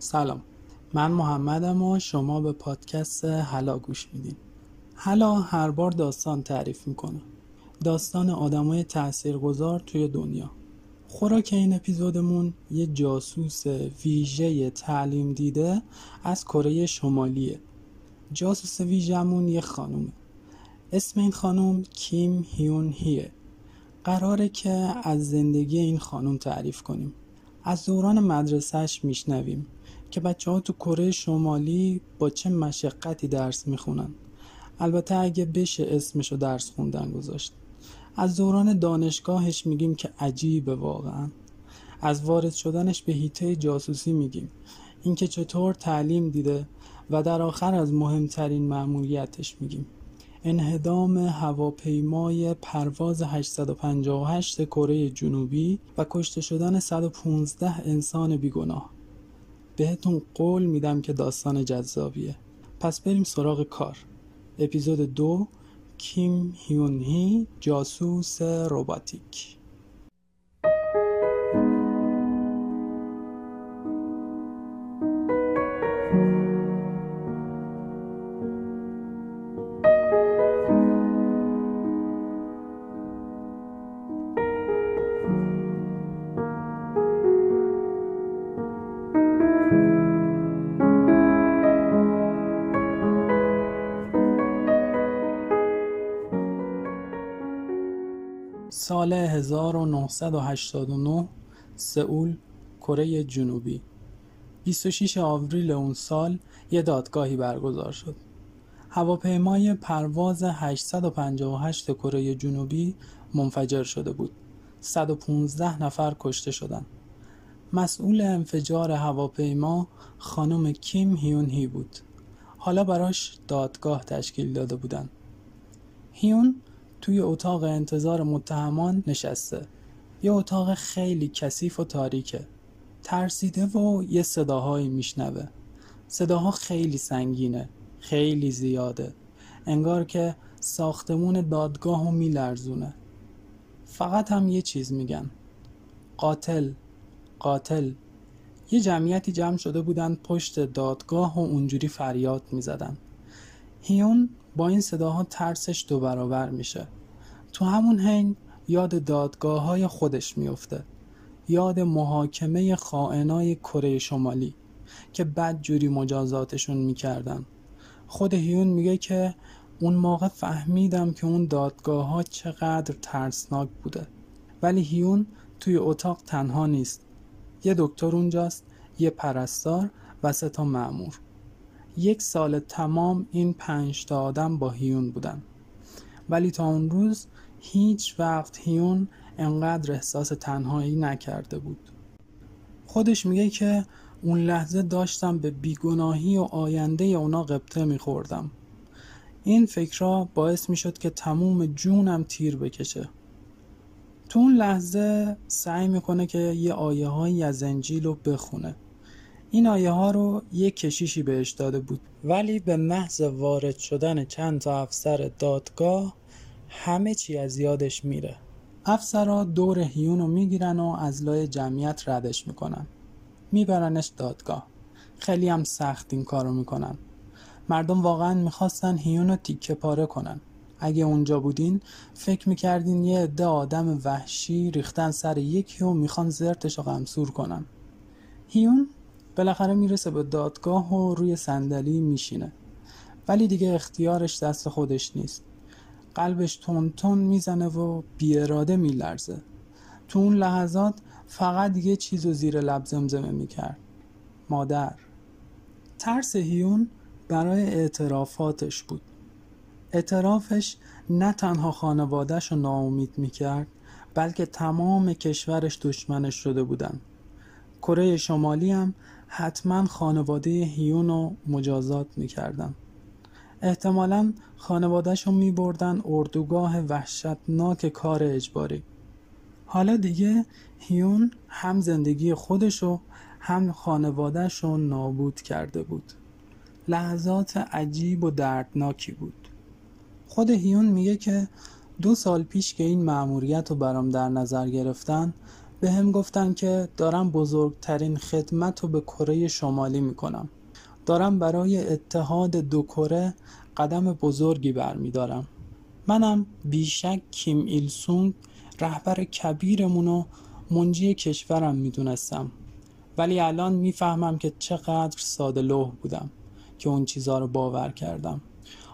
سلام. من محمدم و شما به پادکست حلا گوش میدین. حلا هر بار داستان تعریف می‌کنه. داستان آدمای تاثیرگذار توی دنیا. خوراک این اپیزودمون یه جاسوس ویژه تعلیم دیده از کره شمالیه. جاسوس ویژمون یه خانومه. اسم این خانوم کیم هیون هیه. قراره که از زندگی این خانوم تعریف کنیم. از دوران مدرسهش میشنویم. که بچه ها تو کره شمالی با چه مشقتی درس می‌خونن. البته اگه بشه اسمشو درس خوندن گذاشت. از دوران دانشگاهش میگیم که عجیبه واقعا. از وارد شدنش به هیته جاسوسی میگیم. اینکه چطور تعلیم دیده و در آخر از مهمترین معمولیتش میگیم. انهدام هواپیمای پرواز 858 کره جنوبی و کشته شدن 115 انسان بیگناه. بهتون قول میدم که داستان جذابیه. پس بریم سراغ کار. اپیزود دو کیم هیون هی جاسوس روباتیک. سال 1989 سئول کره جنوبی. 26 آوریل اون سال یه دادگاهی برگزار شد. هواپیمای پرواز 858 کره جنوبی منفجر شده بود. 115 نفر کشته شدند مسئول انفجار هواپیما خانم کیم هیون هی بود. حالا براش دادگاه تشکیل داده بودن. هیون توی اتاق انتظار متهمان نشسته. یه اتاق خیلی کثیف و تاریکه. ترسیده و یه صداهایی میشنوه. صداها خیلی سنگینه خیلی زیاده. انگار که ساختمون دادگاه رو میلرزونه. فقط هم یه چیز میگن قاتل قاتل. یه جمعیتی جمع شده بودن پشت دادگاه و اونجوری فریاد می‌زدن. هیون با این صداها ترسش دو برابر میشه. تو همون حین یاد دادگاه های خودش میفته یاد محاکمه خائنای کره شمالی که بد جوری مجازاتشون می‌کردن. خود هیون میگه که اون موقع فهمیدم که اون دادگاه ها چقدر ترسناک بوده. ولی هیون توی اتاق تنها نیست. یه دکتر اونجاست یه پرستار و سه تا یک سال تمام این پنج تا آدم با هیون بودن. ولی تا اون روز هیچ وقت هیون انقدر احساس تنهایی نکرده بود. خودش میگه که اون لحظه داشتم به بیگناهی و آینده اونا قبطه میخوردم. این فکرها باعث می‌شد که تموم جونم تیر بکشه. تو اون لحظه سعی می‌کنه که یه آیه هایی از انجیل رو بخونه. این آیه ها رو یه کشیشی بهش داده بود. ولی به محض وارد شدن چند تا افسر دادگاه همه چی از یادش میره. افسرها دور هیون رو می‌گیرن و از لای جمعیت ردش می‌کنن. میبرنش دادگاه. خیلی هم سخت این کارو می‌کنن. مردم واقعا می‌خواستن هیون رو تیکه پاره کنن. اگه اونجا بودین فکر می‌کردین یه عده آدم وحشی ریختن سر یکی و می‌خوان زرتش رو غمسور کنن. هیون بالاخره می‌رسه به دادگاه و روی صندلی میشینه. ولی دیگه اختیارش دست خودش نیست. قلبش تون تون می‌زنه و بیاراده میلرزه. تو اون لحظات فقط یه چیز و زیر لب زمزمه می‌کرد. مادر. ترس هیون برای اعترافاتش بود. اعترافش نه تنها خانوادهش رو ناامید می‌کرد بلکه تمام کشورش دشمنش شده بودن. کره شمالی هم حتما خانواده هیون رو مجازات می‌کردن. احتمالا خانوادهش رو می بردن اردوگاه وحشتناک کار اجباری. حالا دیگه هیون هم زندگی خودشو هم خانوادهش رو نابود کرده بود. لحظات عجیب و دردناکی بود. خود هیون میگه که دو سال پیش که این مأموریت رو برام در نظر گرفتن به هم گفتن که دارم بزرگترین خدمت رو به کره شمالی می‌کنم. دارم برای اتحاد دو کره قدم بزرگی برمیدارم. منم بیشک کیم ایل سونگ رهبر کبیرمون و منجی کشورم می‌دونستم. ولی الان می‌فهمم که چقدر ساده لوح بودم که اون چیزها رو باور کردم.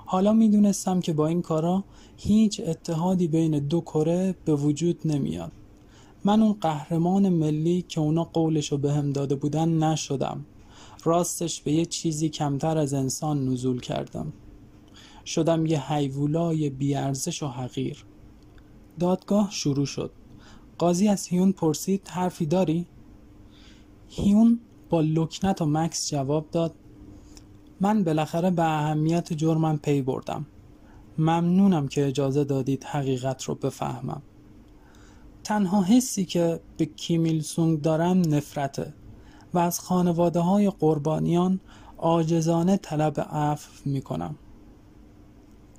حالا می‌دونستم که با این کارا هیچ اتحادی بین دو کره به وجود نمیاد. من اون قهرمان ملی که اونا قولشو به هم داده بودن نشدم. راستش به یه چیزی کمتر از انسان نزول کردم. شدم یه حیولای بیارزش و حقیر. دادگاه شروع شد. قاضی از هیون پرسید حرفی داری؟ هیون با لکنت و مکس جواب داد من بالاخره به اهمیت جرمم پی بردم. ممنونم که اجازه دادید حقیقت رو بفهمم. تنها حسی که به کیمیل سونگ دارم نفرته و از خانواده های قربانیان آجزانه طلب عفو می کنم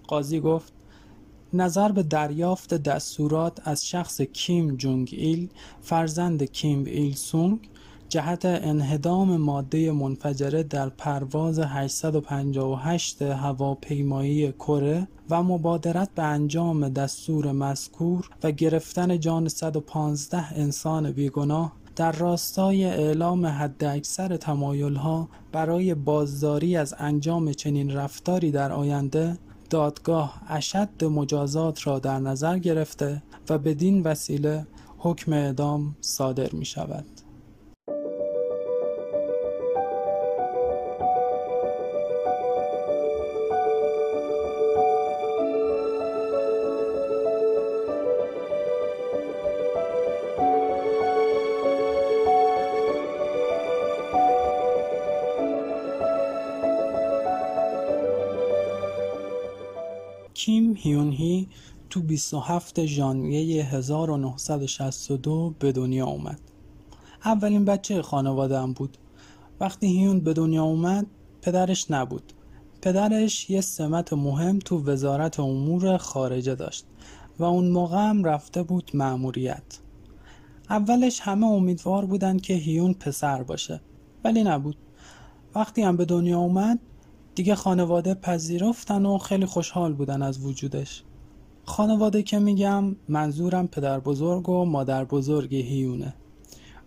قاضی گفت نظر به دریافت دستورات از شخص کیم جونگ ایل فرزند کیم ایل سونگ جهت انهدام ماده منفجره در پرواز 858 هواپیمایی کره و مبادرت به انجام دستور مذکور و گرفتن جان 115 انسان بیگناه در راستای اعلام حداکثر ها برای بازداری از انجام چنین رفتاری در آینده دادگاه اشد مجازات را در نظر گرفته و بدین وسیله حکم اعدام صادر می شود. 27 ژانویه 1962 به دنیا اومد. اولین بچه خانواده هم بود. وقتی هیون به دنیا اومد پدرش نبود. پدرش یه سمت مهم تو وزارت امور خارجه داشت و اون موقع هم رفته بود مأموریت. اولش همه امیدوار بودن که هیون پسر باشه ولی نبود. وقتی هم به دنیا اومد دیگه خانواده پذیرفتن و خیلی خوشحال بودن از وجودش خانواده که میگم منظورم پدر بزرگ و مادر بزرگ هیونه.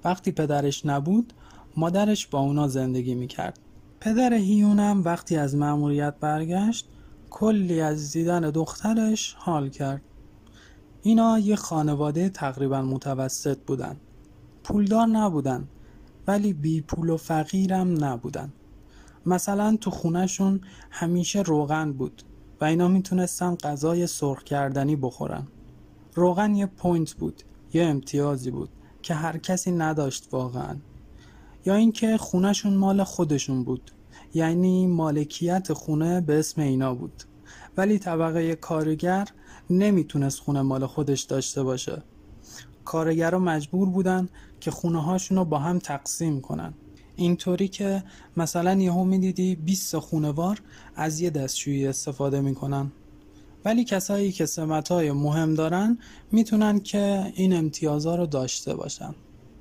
وقتی پدرش نبود مادرش با اونا زندگی می‌کرد. پدر هیونم وقتی از مأموریت برگشت کلی از دیدن دخترش حال کرد. اینا یه خانواده تقریبا متوسط بودن. پولدار نبودن ولی بی پول و فقیرم نبودن. مثلا تو خونهشون همیشه روغن بود. و اینا می‌تونستن غذای سرخ کردنی بخورن. روغن یه point بود یه امتیازی بود که هر کسی نداشت واقعا. یا اینکه خونهشون مال خودشون بود یعنی مالکیت خونه به اسم اینا بود. ولی طبقه کارگر نمی‌تونست خونه مال خودش داشته باشه. کارگرها مجبور بودن که خونه هاشون رو با هم تقسیم کنن. اینطوری که مثلا یهو می‌دیدی 20 خونوار از یه دستشویی استفاده می‌کنن. ولی کسایی که سمتهای مهم دارن می‌تونن که این امتیازها رو داشته باشن.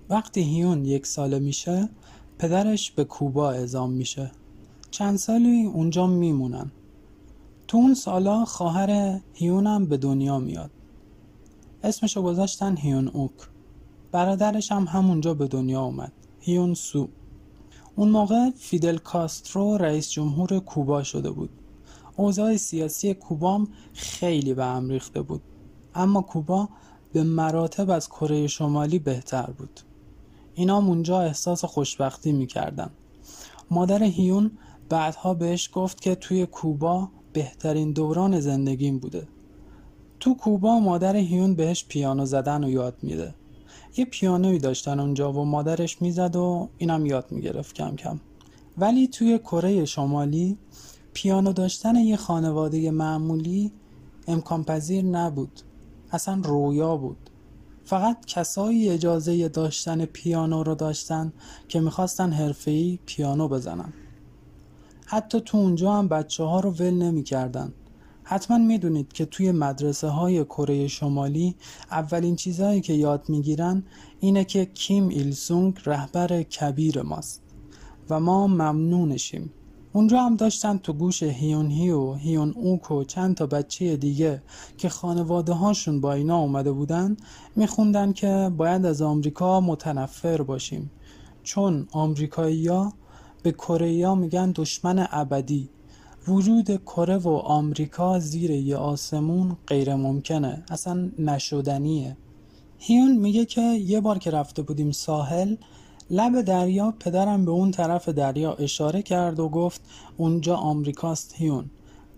وقتی هیون یک ساله میشه پدرش به کوبا اعزام میشه. چند سالی اونجا میمونن. تو اون سالا خواهر هیونم به دنیا میاد. اسمشو گذاشتن هیون اوک. برادرش هم همونجا به دنیا اومد. هیون سو. اون موقع فیدل کاسترو رئیس جمهور کوبا شده بود. اوضاع سیاسی کوبام خیلی به هم ریخته بود. اما کوبا به مراتب از کره شمالی بهتر بود. اینا اونجا احساس خوشبختی می‌کردن. مادر هیون بعدها بهش گفت که توی کوبا بهترین دوران زندگیم بوده. تو کوبا مادر هیون بهش پیانو زدن و یاد میده. یه پیانوی داشتن اونجا و مادرش می‌زد و اینم یاد می‌گرفت کم کم. ولی توی کره شمالی پیانو داشتن یه خانواده معمولی امکان پذیر نبود. اصلا رویا بود. فقط کسایی اجازه داشتن پیانو رو داشتن که می‌خواستن حرفه‌ای پیانو بزنن. حتی تو اونجا هم بچه ها رو ول نمی کردن. حتما می‌دونید که توی مدرسه های کره شمالی اولین چیزهایی که یاد می‌گیرن اینه که کیم ایل سونگ رهبر کبیر ماست و ما ممنونشیم. اونجا هم داشتن تو گوش هیون هی و هیون اوک و چند تا بچه دیگه که خانواده هاشون با اینا اومده بودن میخوندن که باید از آمریکا متنفر باشیم. چون آمریکایی ها به کره میگن دشمن ابدی. وجود کره و آمریکا زیر یه آسمون غیر ممکنه اصلا نشدنیه. هیون میگه که یه بار که رفته بودیم ساحل لب دریا پدرم به اون طرف دریا اشاره کرد و گفت اونجا آمریکاست هیون.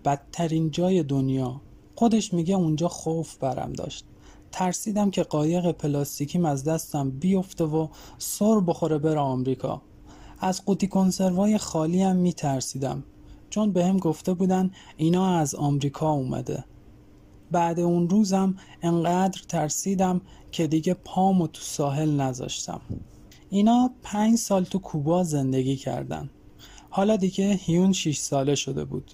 بدترین جای دنیا. خودش میگه اونجا خوف برم داشت. ترسیدم که قایق پلاستیکیم از دستم بیفته و سر بخوره بره آمریکا. از قوطی کنسروای خالی هم میترسیدم. چون به هم گفته بودن اینا از آمریکا اومده. بعد اون روزم انقدر ترسیدم که دیگه پامو تو ساحل نذاشتم. اینا پنج سال تو کوبا زندگی کردن. حالا دیگه هیون 6 ساله شده بود.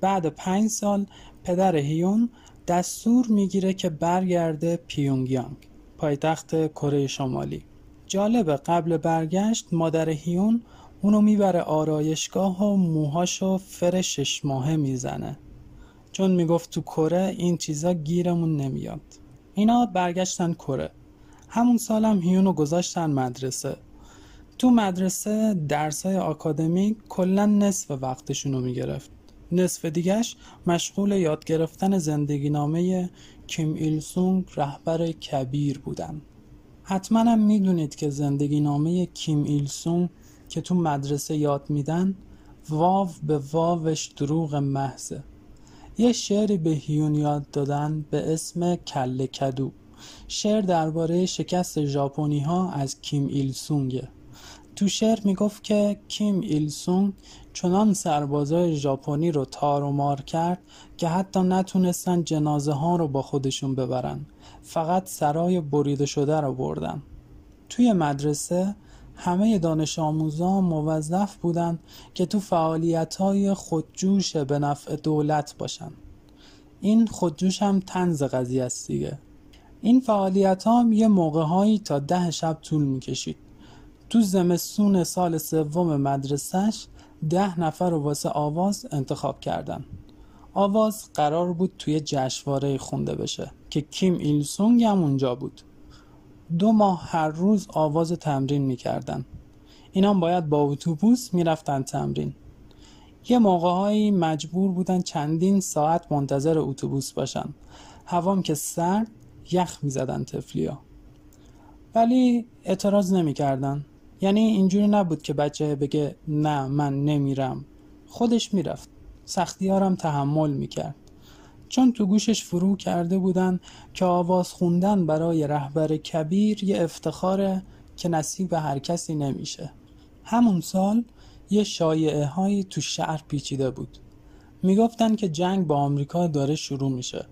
بعد پنج سال پدر هیون دستور می‌گیره که برگرده پیونگیانگ پایتخت کره شمالی. جالبه قبل برگشت مادر هیون اونو می‌بره آرایشگاه و موهاشو فر شش ماهه می‌زنه. چون می‌گفت تو کره این چیزا گیرمون نمیاد. اینا برگشتن کره. همون سالم هیونو گذاشتن مدرسه. تو مدرسه درسای آکادمیک کلا نصف وقتشونو می‌گرفت. نصف دیگش مشغول یاد گرفتن زندگی نامه کیم ایل سونگ رهبر کبیر بودن. حتما هم می‌دونید که زندگی نامه کیم ایل سونگ که تو مدرسه یاد میدن واو به واوش دروغ محضه. یه شعری به هیون یاد دادن به اسم کل کدو. شعر درباره شکست ژاپنی ها از کیم ایل سونگه تو شعر می‌گفت که کیم ایل سونگ چنان سربازای ژاپنی رو تار و مار کرد که حتی نتونستن جنازه ها رو با خودشون ببرن. فقط سرای بریده شده رو بردن. توی مدرسه همه دانش آموزان موظف بودن که تو فعالیت های خودجوش به نفع دولت باشن این خودجوش هم تنز قضیه است دیگه. این فعالیت ها یه موقع هایی تا ده شب طول می‌کشید. تو زمستون سال سوم مدرسهش ده نفر رو واسه آواز انتخاب کردن. آواز قرار بود توی جشنواره خونده بشه که کیم ایل سونگ هم اونجا بود. دو ماه هر روز آواز تمرین می‌کردن. اینا باید با اتوبوس می‌رفتن تمرین. یه موقعهایی مجبور بودن چندین ساعت منتظر اتوبوس باشن. هوام که سرد یخ می‌زدن تفلیا ولی اعتراض نمی‌کردن. یعنی اینجوری نبود که بچه بگه نه من نمیرم. خودش می‌رفت. سختیارم تحمل می‌کرد. چون تو گوشش فرو کرده بودن که آواز خوندن برای رهبر کبیر یه افتخاره که نصیب هر کسی نمیشه. همون سال یه شایعه هایی تو شهر پیچیده بود. می‌گفتن که جنگ با آمریکا داره شروع میشه.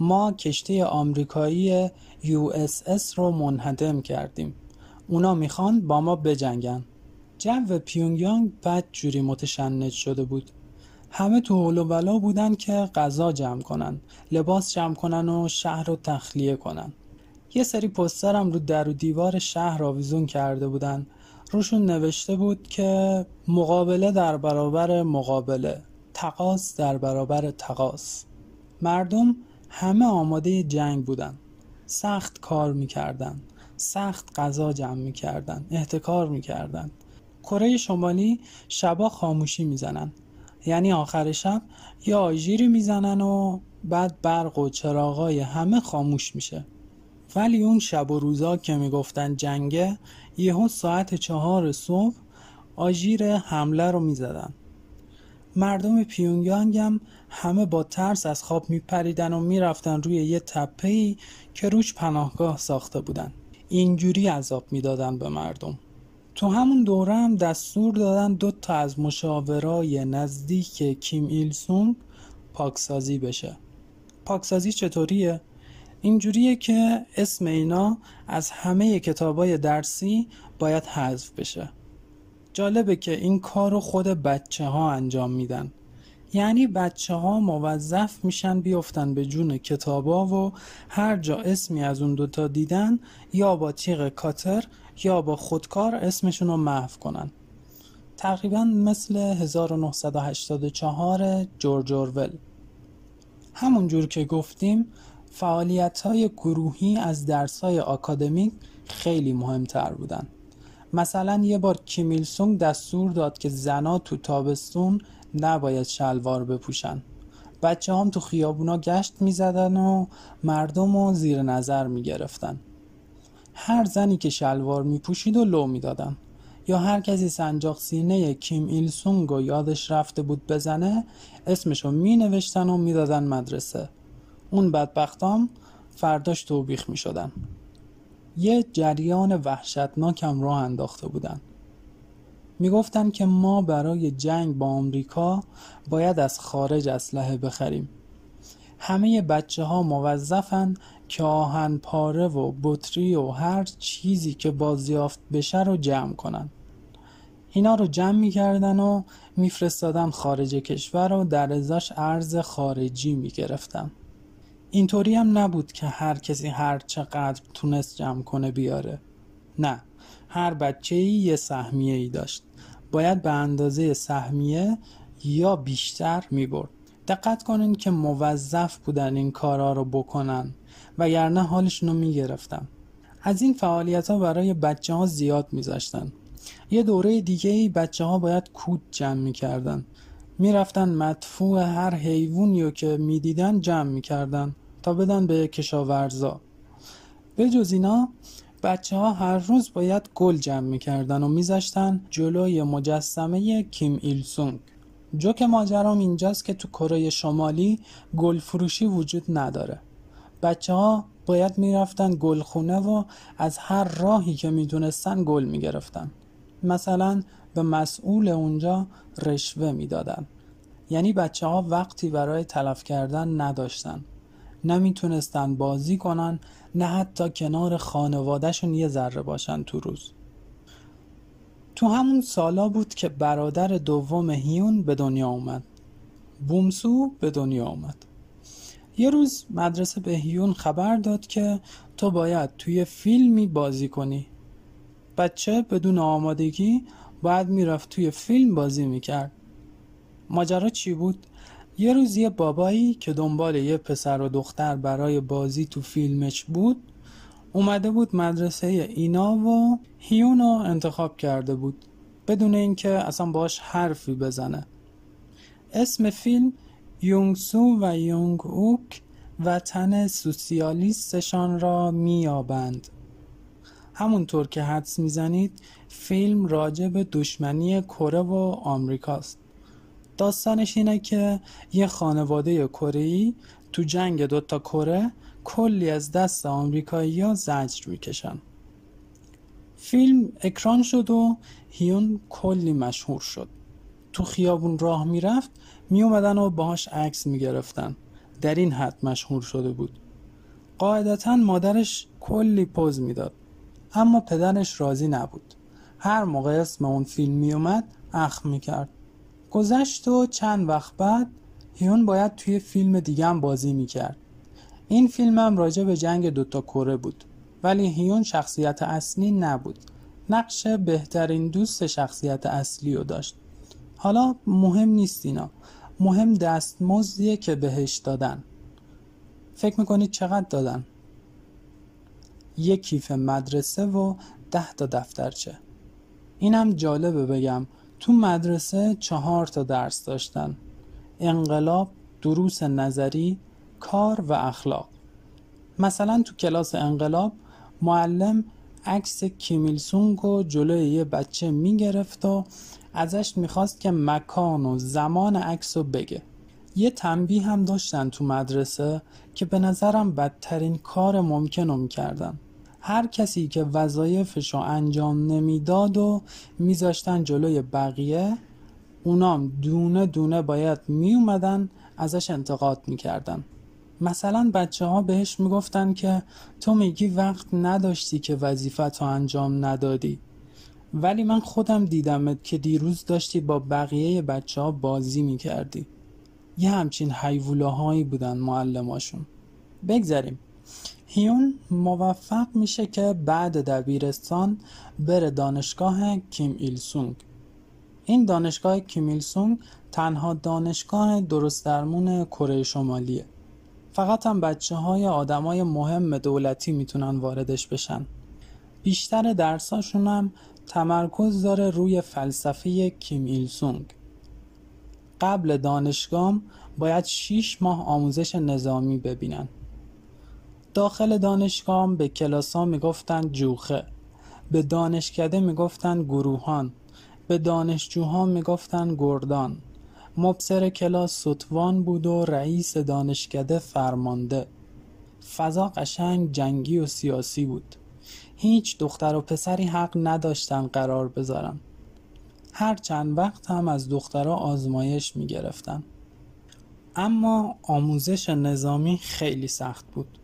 ما کشتی آمریکایی USS رو منهدم کردیم. اونا می‌خوان با ما بجنگن. جو پیونگیانگ بد جوری متشنج شده بود. همه تو حول و بلا بودن که غذا جمع کنن لباس جمع کنن و شهر رو تخلیه کنن. یه سری پسترم رو در و دیوار شهر آویزون کرده بودن. روشون نوشته بود که مقابله در برابر مقابله تقاس در برابر تقاس. مردم همه آماده جنگ بودن. سخت کار می‌کردن. سخت غذا جمع می‌کردن. احتکار می‌کردن. کره شمالی شبا خاموشی می‌زنن. یعنی آخر شب یا آژیری می‌زنن و بعد برق و چراغای همه خاموش میشه. ولی اون شب و روزا که می‌گفتن جنگه یهو ساعت چهار صبح آژیر حمله رو می‌زدن. مردم پیونگیانگ هم همه با ترس از خواب میپریدن و می‌رفتن روی یه تپهی که روش پناهگاه ساخته بودن. اینجوری عذاب می‌دادن به مردم. تو همون دوره هم دستور دادن دو تا از مشاورای نزدیک کیم ایل سونگ پاکسازی بشه. پاکسازی چطوریه؟ اینجوریه که اسم اینا از همه کتابای درسی باید حذف بشه. جالبه که این کار رو خود بچه ها انجام میدن. یعنی بچه ها موظف میشن بیفتن به جون کتابا و هر جا اسمی از اون دوتا دیدن یا با تیغ کاتر یا با خودکار اسمشون رو محو کنن. تقریبا مثل 1984 جورج اورول همونجور که گفتیم فعالیت های گروهی از درس های آکادمیک خیلی مهمتر بودن. مثلا یه بار کیمیل سونگ دستور داد که زنا تو تابستون نباید شلوار بپوشن. بچه هم تو خیابونا گشت می‌زدن و مردم رو زیر نظر می‌گرفتن. هر زنی که شلوار میپوشید و لو می‌دادن. یا هر کسی سنجاق سینه کیم ایل سونگ و یادش رفته بود بزنه اسمشو می نوشتن و می‌دادن مدرسه. اون بدبختام فرداش توبیخ می شدن یه جریان وحشتناکم راه انداخته بودن. می‌گفتن که ما برای جنگ با آمریکا باید از خارج اسلحه بخریم. همه بچه ها موظفن که آهن پاره و بطری و هر چیزی که بازیافت بشه رو جمع کنن. اینا رو جمع می‌کردن و میفرستادن خارج کشور و در ازاش ارز خارجی می‌گرفتن. اینطوری هم نبود که هر کسی هر چقدر تونست جمع کنه بیاره. نه هر بچه ای یه سهمیه ای داشت. باید به اندازه سهمیه یا بیشتر می برد دقت کنین که موظف بودن این کارا رو بکنن. وگرنه حالشون رو می گرفتن از این فعالیت ها برای بچه ها زیاد میذاشتن. یه دوره دیگه ای بچه ها باید کود جمع می‌کردن. می‌رفتن مدفوع هر حیوونی رو که می‌دیدن جمع می‌کردن تا بدن به کشاورزا. به جز اینا بچه ها هر روز باید گل جمع می‌کردن و میذاشتن جلوی مجسمه کیم ایل سونگ جوک ماجرام اینجاست که تو کره شمالی گل فروشی وجود نداره. بچه ها باید می‌رفتن گلخونه و از هر راهی که می‌دونستن گل می‌گرفتن. مثلا به مسئول اونجا رشوه می‌دادن. یعنی بچه ها وقتی برای تلف کردن نداشتن. نمی‌تونستن بازی کنن نه حتی کنار خانوادهشون یه ذره باشن تو روز. تو همون سالا بود که برادر دوم هیون به دنیا اومد. بومسو به دنیا اومد. یه روز مدرسه به هیون خبر داد که تو باید توی فیلمی بازی کنی. بچه بدون آمادگی باید می‌رفت توی فیلم بازی می‌کرد. ماجرا چی بود؟ یه روز یه بابایی که دنبال یه پسر و دختر برای بازی تو فیلمش بود اومده بود مدرسه اینا و هیون رو انتخاب کرده بود بدون اینکه اصلا باش حرفی بزنه. اسم فیلم یونگ سو و یونگ اوک وطن سوسیالیستشان را میابند همونطور که حدس می‌زنید فیلم راجع به دشمنی کره و آمریکاست. داستانش اینه که یه خانواده کره تو جنگ دوتا کره کلی از دست آمریکایی ها زجر می‌کشن. فیلم اکران شد و هیون کلی مشهور شد. تو خیابون راه می‌رفت میومدن و باهاش عکس می‌گرفتن. در این حد مشهور شده بود. قاعدتا مادرش کلی پوز می‌داد اما پدرش راضی نبود. هر موقع اسم اون فیلم میومد اخ می‌کرد. گذشت و چند وقت بعد هیون باید توی فیلم دیگه هم بازی می‌کرد. این فیلم هم راجع به جنگ دوتا کره بود ولی هیون شخصیت اصلی نبود. نقش بهترین دوست شخصیت اصلی رو داشت. حالا مهم نیست اینا. مهم دستمزدیه که بهش دادن. فکر می‌کنید چقدر دادن؟ یک کیف مدرسه و ده تا دفترچه. اینم جالبه بگم. تو مدرسه چهار تا درس داشتن. انقلاب دروس نظری کار و اخلاق. مثلا تو کلاس انقلاب معلم عکس کیمیلسونگ و جلوی یه بچه می‌گرفت و ازش می‌خواست که مکان و زمان عکس رو بگه. یه تنبیه هم داشتن تو مدرسه که به نظرم بدترین کار ممکن رو می‌کردن. هر کسی که وظایفش رو انجام نمی‌داد و میذاشتن جلوی بقیه اونام دونه دونه باید میومدن ازش انتقاد می‌کردن. مثلا بچه ها بهش می‌گفتن که تو میگی وقت نداشتی که وظیفت رو انجام ندادی. ولی من خودم دیدمت که دیروز داشتی با بقیه بچه ها بازی می‌کردی. یه همچین حیولاهایی بودن معلماشون. بگذاریم هیون موفق میشه که بعد دبیرستان بره دانشگاه کیم ایل سونگ. این دانشگاه کیم ایل سونگ تنها دانشگاه درست درمون کره شمالیه. فقط هم بچه های آدم های مهم دولتی می‌تونن واردش بشن. بیشتر درساشون هم تمرکز داره روی فلسفه کیم ایل سونگ. قبل دانشگاه باید 6 ماه آموزش نظامی ببینن. داخل دانشگاه به کلاس ها می‌گفتن جوخه به دانشکده می‌گفتن گروهان به دانشجوها می‌گفتن گردان. مبصر کلاس ستوان بود و رئیس دانشکده فرمانده. فضا قشنگ جنگی و سیاسی بود. هیچ دختر و پسری حق نداشتن قرار بذارن. هر چند وقت هم از دخترها آزمایش می گرفتن. اما آموزش نظامی خیلی سخت بود.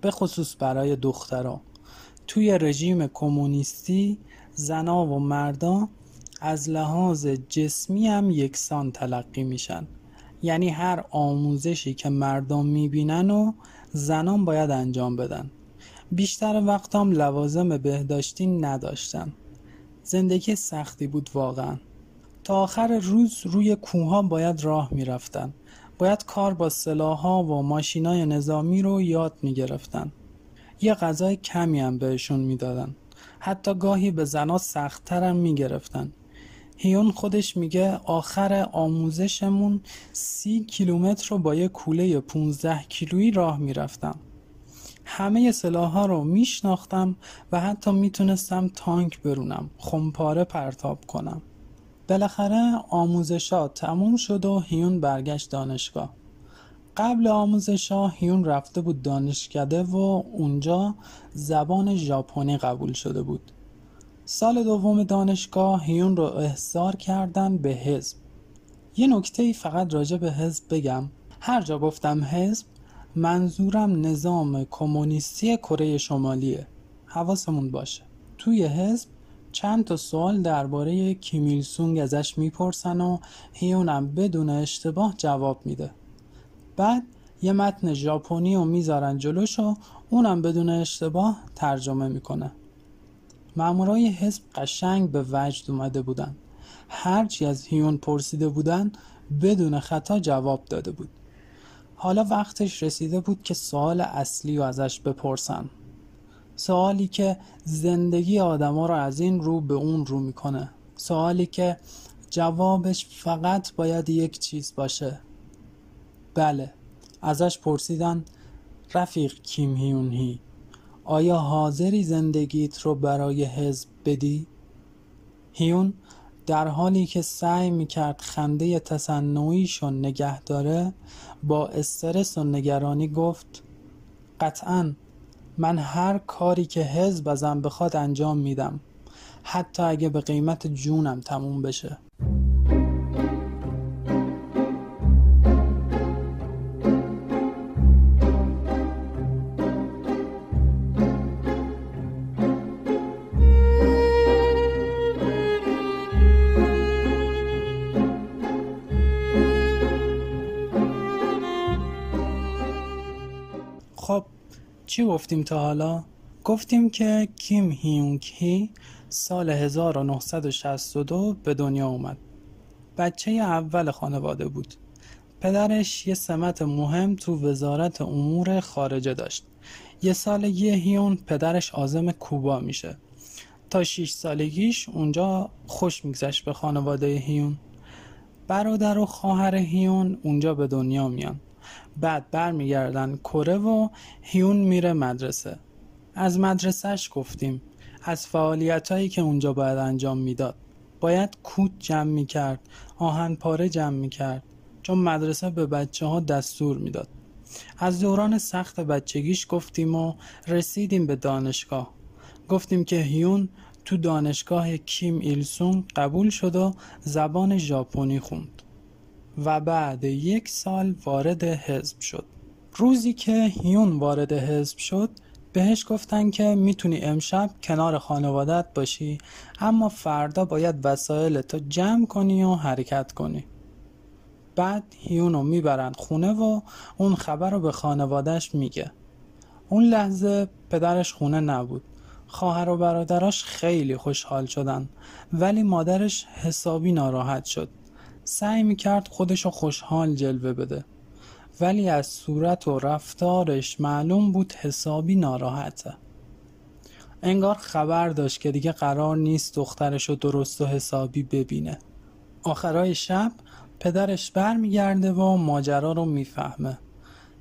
به خصوص برای دخترها. توی رژیم کمونیستی زنا و مردا از لحاظ جسمی هم یکسان تلقی میشن. یعنی هر آموزشی که مردم می‌بینن و زنان باید انجام بدن. بیشتر وقتام لوازم بهداشتی نداشتن زندگی سختی بود واقعا. تا آخر روز روی کوها باید راه می‌رفتن. باید کار با سلاحها و ماشینای نظامی رو یاد می‌گرفتن. یه غذای کمی هم بهشون می‌دادن. حتی گاهی به زنا سختترم می‌گرفتن. هیون خودش میگه آخر آموزشمون سی کیلومتر رو با یه کوله 15 کیلویی راه می‌رفتم. همه سلاح رو میشناختم و حتی می‌تونستم تانک برونم خمپاره پرتاب کنم. بالاخره آموزشات تموم شد و هیون برگشت دانشگاه. قبل آموزش ها هیون رفته بود دانشکده و اونجا زبان ژاپنی قبول شده بود. سال دوم دانشگاه هیون رو احضار کردن به حزب. یه نکته فقط راجع به حزب بگم. هر جا گفتم حزب منظورم نظام کمونیستی کره شمالیه. حواسمون باشه. توی حزب چند تا سوال درباره کیمیل سونگ ازش می‌پرسن و هیونم بدون اشتباه جواب میده. بعد یه متن ژاپنی رو می‌ذارن جلوش و اونم بدون اشتباه ترجمه می‌کنه. مامورای حزب قشنگ به وجد اومده بودن. هرچی از هیون پرسیده بودن بدون خطا جواب داده بود. حالا وقتش رسیده بود که سوال اصلی رو ازش بپرسن. سوالی که زندگی آدما رو از این رو به اون رو می‌کنه. سوالی که جوابش فقط باید یک چیز باشه. بله ازش پرسیدن رفیق کیم هیون هی آیا حاضری زندگیت رو برای حزب بدی؟ هیون در حالی که سعی می‌کرد خنده تصنعیشو نگه داره با استرس و نگرانی گفت قطعا من هر کاری که حزب ازم بخواد انجام میدم حتی اگه به قیمت جونم تموم بشه. چی گفتیم تا حالا؟ گفتیم که کیم هیونگ هی سال 1962 به دنیا اومد. بچه اول خانواده بود. پدرش یه سمت مهم تو وزارت امور خارجه داشت. یه سال یه هیون پدرش آزم کوبا میشه. تا 6 سالگیش اونجا خوش میگذشت به خانواده هیون. برادر و خواهر هیون اونجا به دنیا میان. بعد برمیگردن کره و هیون میره مدرسه. از مدرسهش گفتیم از فعالیت هایی که اونجا باید انجام می‌داد. باید کود جمع می‌کرد آهن پاره جمع می‌کرد چون مدرسه به بچه ها دستور می‌داد. از دوران سخت بچگیش گفتیم و رسیدیم به دانشگاه. گفتیم که هیون تو دانشگاه کیم ایلسون قبول شد و زبان ژاپنی خوند. و بعد یک سال وارد حزب شد. روزی که هیون وارد حزب شد بهش گفتن که می‌تونی امشب کنار خانوادت باشی اما فردا باید وسایل تو جمع کنی و حرکت کنی. بعد هیون رو می‌برند خونه و اون خبر رو به خانوادهش میگه. اون لحظه پدرش خونه نبود. خواهر و برادراش خیلی خوشحال شدن ولی مادرش حسابی ناراحت شد. سعی می‌کرد خودشو خوشحال جلوه بده. ولی از صورت و رفتارش معلوم بود حسابی ناراحته. انگار خبر داشت که دیگه قرار نیست دخترش رو درست و حسابی ببینه. آخرای شب پدرش برمیگرده و ماجرا رو می‌فهمه.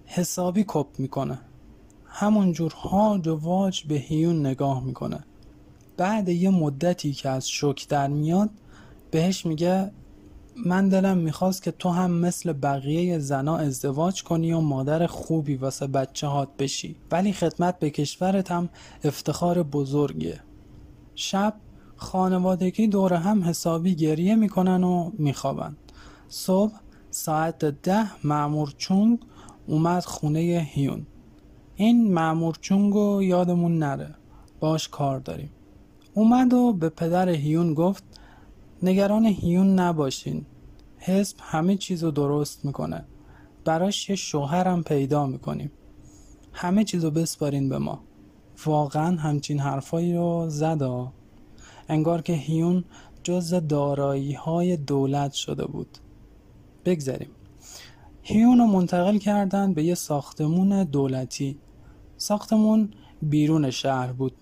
حسابی کپ می‌کنه. همونجور هاج و واج به هیون نگاه می‌کنه. بعد یه مدتی که از شک در میاد بهش میگه من دلم می‌خواست که تو هم مثل بقیه زنا ازدواج کنی و مادر خوبی واسه بچه هات بشی. ولی خدمت به کشورت هم افتخار بزرگیه. شب خانوادگی دور هم حسابی گریه می‌کنن و میخوابن. صبح ساعت ده معمور چونگ اومد خونه هیون. این معمور چونگو یادمون نره. باش کار داریم. اومد و به پدر هیون گفت نگران هیون نباشین. حزب همه چیزو درست می‌کنه. براش یه شوهرم پیدا می‌کنیم. همه چیزو بسپارین به ما. واقعا همچین حرفایی رو زدا انگار که هیون جز دارایی های دولت شده بود. بگذاریم. هیون رو منتقل کردن به یه ساختمون دولتی. ساختمون بیرون شهر بود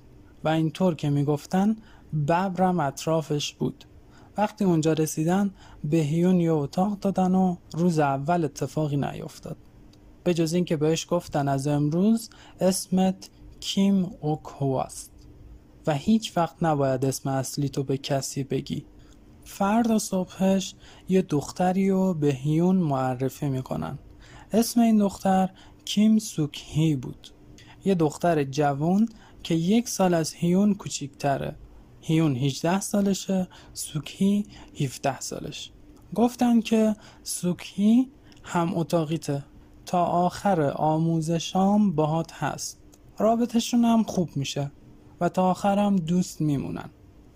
و اینطور که می‌گفتن ببرم اطرافش بود. وقتی اونجا رسیدن به هیون یه اتاق دادن و روز اول اتفاقی نیفتاد به جز اینکه بهش گفتن از امروز اسمت کیم اوک است و هیچ وقت نباید اسم اصلی تو به کسی بگی. فردا صبحش یه دختری رو به هیون معرفی می‌کنن. اسم این دختر کیم سوک هی بود. یه دختر جوان که یک سال از هیون کوچیکتره. هیون 18 سالشه سوکی 17 سالش. گفتن که سوکی هم اتاقیته. تا آخر آموزشام باهات هست. رابطشون هم خوب میشه و تا آخرم دوست میمونن.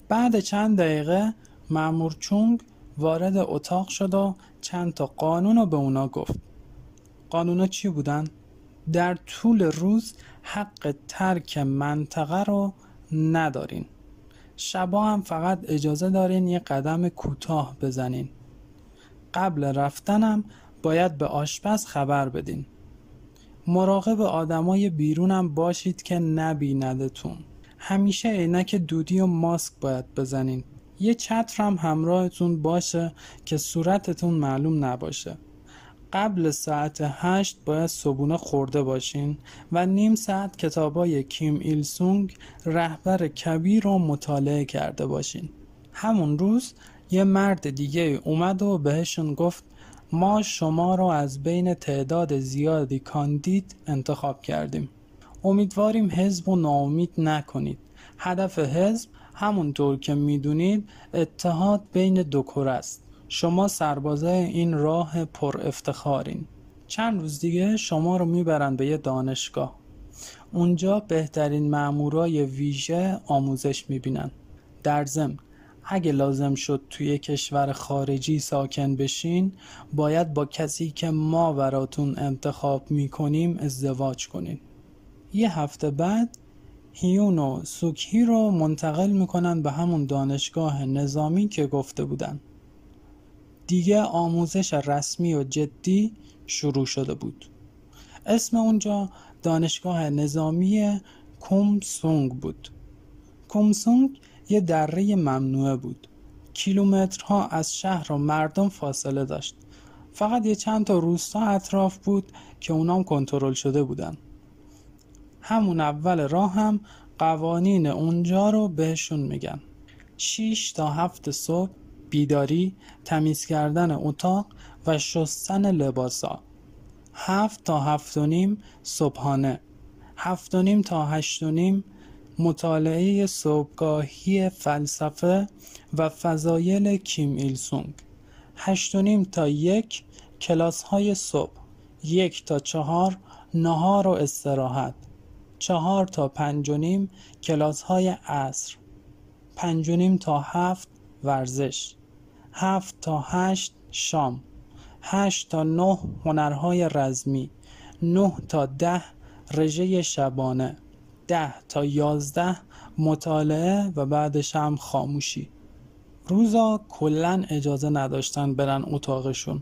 بعد چند دقیقه معمور چونگ وارد اتاق شد و چند تا قانون رو به اونا گفت. قانونا چی بودن؟ در طول روز حق ترک منطقه رو ندارین. شبا هم فقط اجازه دارین یه قدم کوتاه بزنین. قبل رفتنم باید به آشپز خبر بدین. مراقب آدمای بیرونم باشید که نبیندتون. همیشه عینک دودی و ماسک باید بزنین. یه چتر هم همراهتون باشه که صورتتون معلوم نباشه. قبل ساعت هشت باید صبونه خورده باشین و نیم ساعت کتابای کیم ایل سونگ رهبر کبیر رو مطالعه کرده باشین. همون روز یه مرد دیگه اومد و بهشون گفت ما شما رو از بین تعداد زیادی کاندید انتخاب کردیم. امیدواریم حزب و ناامید نکنید. هدف حزب همونطور که می‌دونید اتحاد بین دو کره است. شما سربازای این راه پر افتخارین. چند روز دیگه شما رو می‌برن به یه دانشگاه. اونجا بهترین مامورای ویژه آموزش می‌بینن. در ضمن اگه لازم شد توی کشور خارجی ساکن بشین باید با کسی که ما براتون انتخاب می‌کنیم ازدواج کنین. یه هفته بعد هیون و سوکی رو منتقل می‌کنن به همون دانشگاه نظامی که گفته بودن. دیگه آموزش رسمی و جدی شروع شده بود. اسم اونجا دانشگاه نظامی کومسونگ بود. کومسونگ یه دره ممنوعه بود. کیلومترها از شهر و مردم فاصله داشت. فقط یه چند تا روستا اطراف بود که اونام کنترل شده بودن. همون اول راه هم قوانین اونجا رو بهشون میگن. 6 تا هفت صبح بیداری، تمیز کردن اتاق و شستن لباسا هفت تا هفت و نیم صبحانه. هفت و نیم تا هشت و نیم مطالعه صبحگاهی فلسفه و فضایل کیم ایل سونگ. هشت و نیم تا یک کلاس های صبح. یک تا چهار نهار و استراحت. چهار تا پنج و نیم کلاس های عصر. پنج و نیم تا هفت ورزش. هفت تا هشت شام 8 تا 9 هنرهای رزمی 9 تا 10 رژه شبانه 10 تا 11 مطالعه و بعدش هم خاموشی. روزا کلا اجازه نداشتن برن اتاقشون.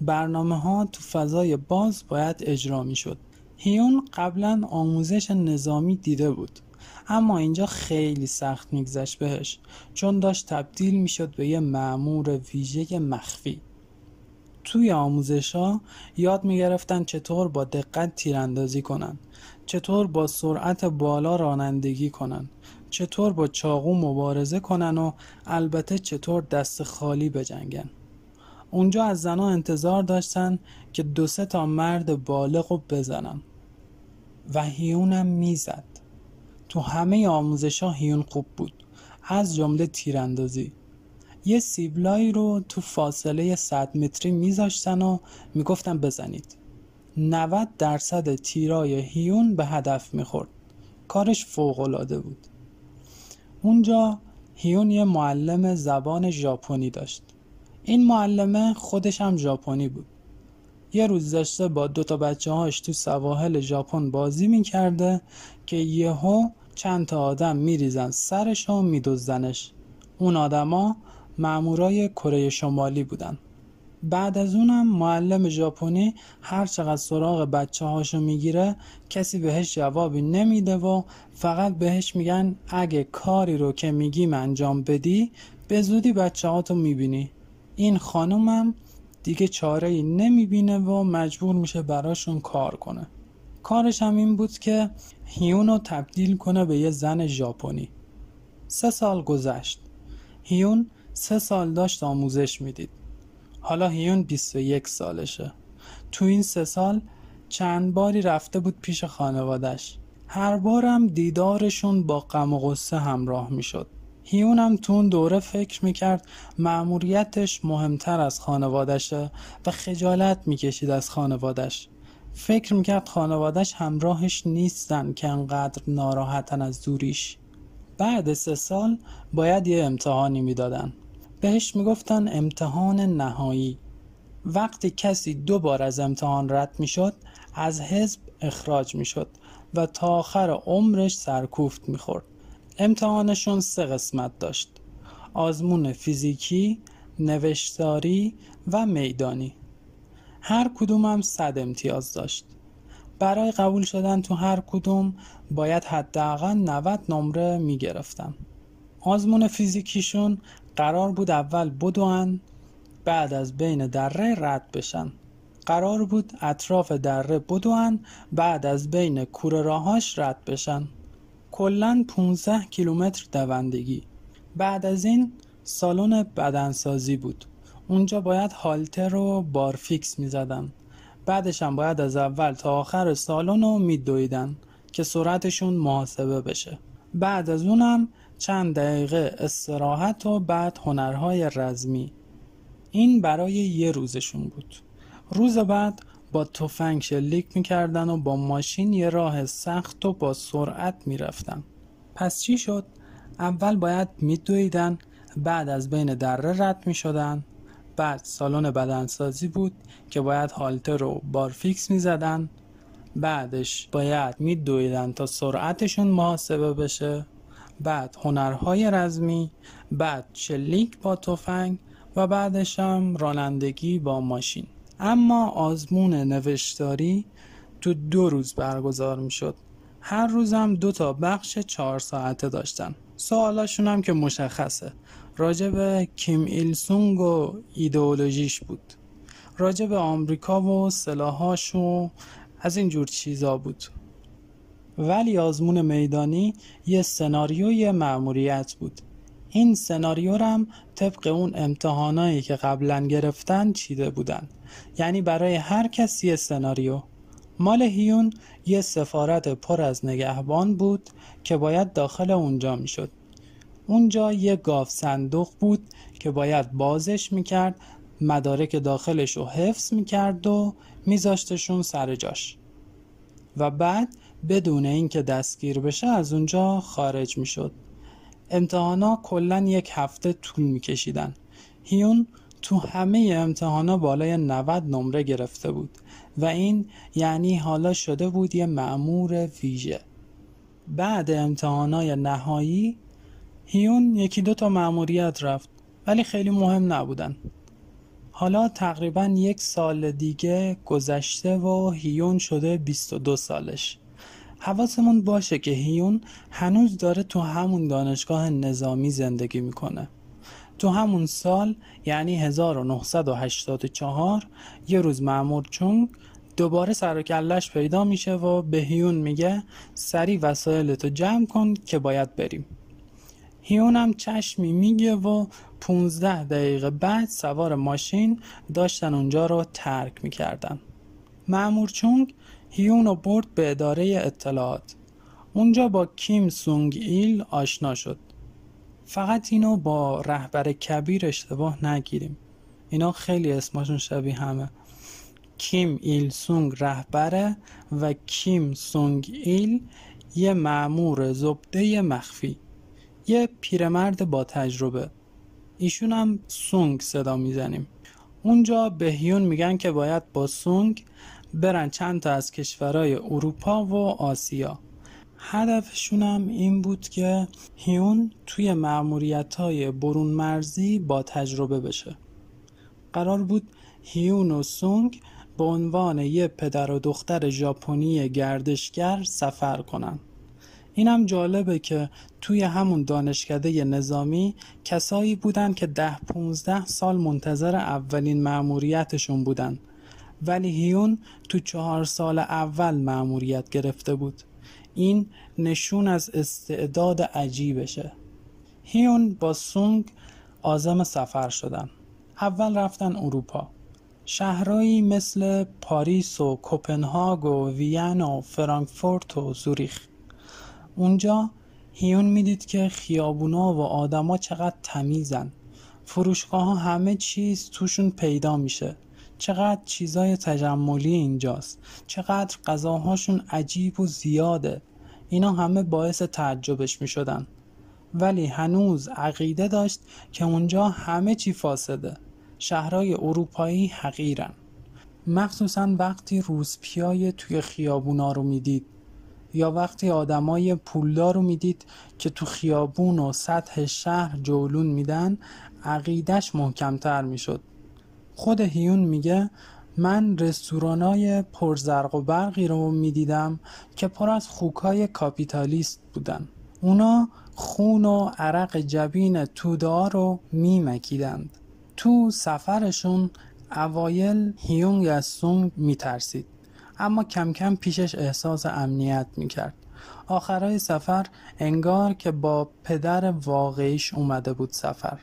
برنامه ها تو فضای باز باید اجرا می شد هیون قبلا آموزش نظامی دیده بود. اما اینجا خیلی سخت میگذشت بهش چون داشت تبدیل می‌شد به یه معمور ویژه مخفی. توی آموزش ها یاد می‌گرفتن چطور با دقت تیراندازی کنن چطور با سرعت بالا رانندگی کنن چطور با چاقو مبارزه کنن و البته چطور دست خالی بجنگن. اونجا از زنها انتظار داشتن که دو سه تا مرد بالغ رو بزنن. و هیونم می‌زد. تو همه آموزش ها هیون خوب بود. از جمله تیراندازی. یه سیبلایی رو تو فاصله 100 متری میذاشتن و می‌گفتن بزنید. 90 درصد تیرای هیون به هدف می‌خورد. کارش فوقالعاده بود. اونجا هیون یه معلم زبان ژاپنی داشت. این معلمه خودش هم ژاپنی بود. یه روز داشته با دو تا بچه هاش تو سواحل ژاپن بازی می‌کرده که یهو چند تا آدم میریزن سرش و میدزدنش. اون آدما مامورای کره شمالی بودن. بعد از اونم معلم ژاپنی هر چقدر سراغ بچه هاشو می‌گیره کسی بهش جوابی نمیده و فقط بهش میگن اگه کاری رو که میگیم انجام بدی به زودی بچه هاتو می‌بینی. این خانومم دیگه چاره ای نمی‌بینه و مجبور میشه براشون کار کنه. کارش هم این بود که هیون تبدیل کنه به یه زن ژاپنی. سه سال گذشت. هیون سه سال داشت آموزش می‌دید. حالا هیون 21 سالشه. تو این سه سال چند باری رفته بود پیش خانوادش هر بارم دیدارشون با غم و غصه همراه می‌شد. هیون هم تو اون دوره فکر می‌کرد معموریتش مهمتر از خانوادشه و خجالت می‌کشید از خانوادش فکر می‌کرد خانوادش همراهش نیستن که انقدر ناراحتن از دوریش. بعد سه سال باید یه امتحانی می‌دادن. بهش می‌گفتن امتحان نهایی. وقتی کسی دو بار از امتحان رد می‌شد از حزب اخراج می‌شد و تا آخر عمرش سرکوفت می‌خورد. امتحانشون سه قسمت داشت آزمون فیزیکی، نوشتاری و میدانی. هر کدوم هم صد امتیاز داشت. برای قبول شدن تو هر کدوم باید حداقل 90 نمره می‌گرفتن آزمون فیزیکیشون قرار بود اول بدوان بعد از بین دره رد بشن. قرار بود اطراف دره بدوان بعد از بین کوره راهاش رد بشن. کلا 15 کیلومتر دوندگی. بعد از این سالن بدنسازی بود. اونجا باید هالتر و بارفیکس می زدن. بعدش هم باید از اول تا آخر سالن رو می دویدن که سرعتشون محاسبه بشه. بعد از اونم چند دقیقه استراحت و بعد هنرهای رزمی. این برای یه روزشون بود. روز بعد با تفنگ شلیک می‌کردن و با ماشین یه راه سخت و با سرعت می‌رفتن. پس چی شد؟ اول باید میدویدن بعد از بین دره رد می‌شدن. بعد سالن بدنسازی بود که باید هالتر رو بارفیکس می‌زدن. بعدش باید میدویدن تا سرعتشون محاسبه بشه. بعد هنرهای رزمی بعد شلیک با تفنگ و بعدش هم رانندگی با ماشین. اما آزمون نوشتاری تو دو روز برگزار می شد هر روزم دو تا بخش چهار ساعته داشتن. سوالاشون هم که مشخصه. راجع به کیم ایل سونگ و ایدئولوژیش بود. راجع به آمریکا و سلاحاش و از اینجور چیزا بود. ولی آزمون میدانی یه سناریوی معموریت بود. این سناریو هم طبق اون امتحانایی که قبلا گرفتن چیده بودن. یعنی برای هر کسی یه سناریو. مال هیون یه سفارت پر از نگهبان بود که باید داخل اونجا می‌شد. اونجا یه گاف صندوق بود که باید بازش می‌کرد مدارک داخلش رو حفظ می‌کرد و میذاشتشون سر جاش. و بعد بدون اینکه دستگیر بشه از اونجا خارج می‌شد. امتحانا کلا یک هفته طول میکشیدن. هیون تو همه امتحانا بالای 90 نمره گرفته بود و این یعنی حالا شده بود یه معمور ویژه. بعد امتحانای نهایی هیون یکی دو تا معموریت رفت ولی خیلی مهم نبودن. حالا تقریبا یک سال دیگه گذشته و هیون شده 22 سالش. حواسمون باشه که هیون هنوز داره تو همون دانشگاه نظامی زندگی می‌کنه. تو همون سال یعنی 1984 یه روز معمور چونگ دوباره سر پیدا میشه و به هیون میگه سری وسایلتو جمع کن که باید بریم. هیون هم چشمی میگه و 15 دقیقه بعد سوار ماشین داشتن اونجا رو ترک می‌کردن. معمور چونگ هیون رو برد به اداره اطلاعات. اونجا با کیم سونگ ایل آشنا شد. فقط اینو با رهبر کبیر اشتباه نگیریم. اینا خیلی اسمشون شبیه همه. کیم ایل سونگ رهبره و کیم سونگ ایل یه معمور زبده مخفی. یه پیرمرد با تجربه. ایشون هم سونگ صدا می‌زنیم. اونجا به هیون میگن که باید با سونگ برن چند تا از کشورهای اروپا و آسیا. هدفشون هم این بود که هیون توی معمولیت های برون مرزی با تجربه بشه. قرار بود هیون و سونگ به عنوان یه پدر و دختر ژاپنی گردشگر سفر کنن اینم جالبه که توی همون دانشکده نظامی کسایی بودن که ده 15 سال منتظر اولین مأموریتشون بودن. ولی هیون تو چهار سال اول مأموریت گرفته بود. این نشون از استعداد عجیبشه. هیون با سونگ آزم سفر شدن. اول رفتن اروپا. شهرهایی مثل پاریس و کوپنهاگ و وین و فرانکفورت و زوریخ. اونجا هیون می‌دید که خیابونا و آدما چقدر تمیزن. فروشگاه ها همه چیز توشون پیدا میشه. چقدر چیزای تجملی اینجاست. چقدر غذاهاشون عجیب و زیاده. اینا همه باعث تعجبش می‌شدن. ولی هنوز عقیده داشت که اونجا همه چی فاسده. شهرهای اروپایی حقیرن. مخصوصا وقتی روزپیای توی خیابونا رو می‌دید. یا وقتی آدمای پولدار رو می‌دید که تو خیابون و سطح شهر جولون میدن عقیدش محکمتر می‌شد. خود هیون میگه من رستورانای پرزرق و برقی رو می‌دیدم که پر از خوکای کاپیتالیست بودن. اونا خون و عرق جبین تودا رو میمکیدند. تو سفرشون اوایل هیونگ از سونگ میترسید. اما کم کم پیشش احساس امنیت می‌کرد. آخرای سفر انگار که با پدر واقعیش اومده بود سفر.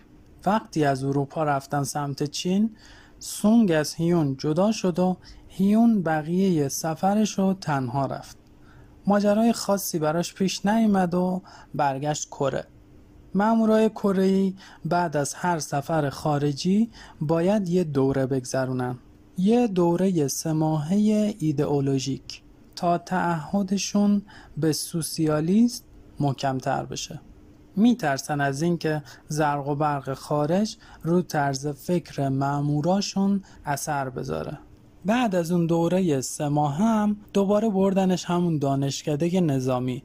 وقتی از اروپا رفتن سمت چین سونگ از هیون جدا شد و هیون بقیه سفرش رو تنها رفت. ماجرای خاصی براش پیش نیامد و برگشت کره. مامورای کره بعد از هر سفر خارجی باید یه دوره بگذرونن. یه دوره سه ماهه ایدئولوژیک تا تعهدشون به سوسیالیست محکمتر بشه. میترسن از اینکه زرق و برق خارج رو طرز فکر ماموراشون اثر بذاره. بعد از اون دوره سه ماه هم دوباره بردنش همون دانشکده نظامی.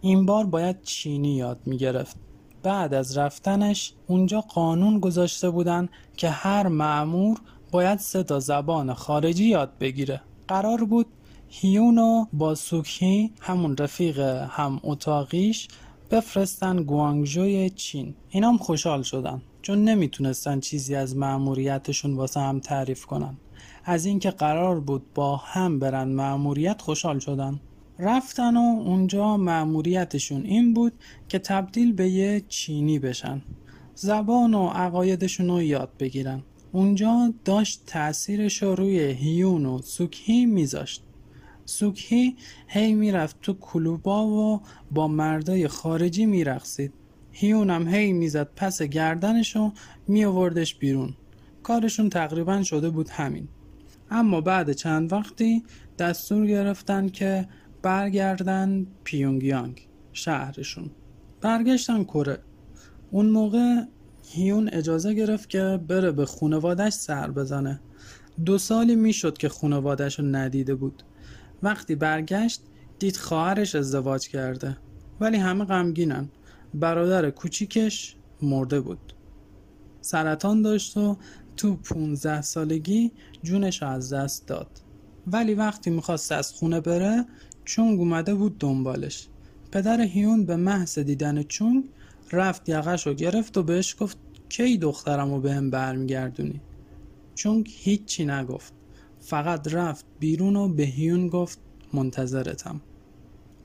این بار باید چینی یاد می‌گرفت. بعد از رفتنش اونجا قانون گذاشته بودن که هر معمور باید سه تا زبان خارجی یاد بگیره. قرار بود هیونو با سوکی همون رفیق هم اتاقیش بفرستن گوانگژوی چین. اینا هم خوشحال شدن چون نمی‌تونستن چیزی از مأموریتشون واسه هم تعریف کنن. از اینکه قرار بود با هم برن مأموریت خوشحال شدن. رفتن و اونجا مأموریتشون این بود که تبدیل به یه چینی بشن. زبان و عقایدشون رو یاد بگیرن. اونجا داشت تأثیرش رو روی هیون و سوکی میذاشت. سوکی هی می‌رفت تو کلوبا و با مردای خارجی میرقصید. هیونم هی می‌زد پس گردنش و میآوردش بیرون. کارشون تقریبا شده بود همین. اما بعد چند وقتی دستور گرفتن که برگردن پیونگیانگ شهرشون. برگشتن کره. اون موقع هیون اجازه گرفت که بره به خونوادش سر بزنه. دو سالی می‌شد که خونوادش رو ندیده بود. وقتی برگشت دید خواهرش ازدواج کرده. ولی همه غمگینن. برادر کوچیکش مرده بود. سرطان داشت و تو 15 سالگی جونش از دست داد. ولی وقتی می‌خواست از خونه بره چونگ اومده بود دنبالش. پدر هیون به محض دیدن چونگ رفت یقش رو گرفت و بهش گفت کی دخترم رو به هم برمیگردونی؟ چونگ هیچی نگفت. فقط رفت بیرون و به هیون گفت منتظرتم.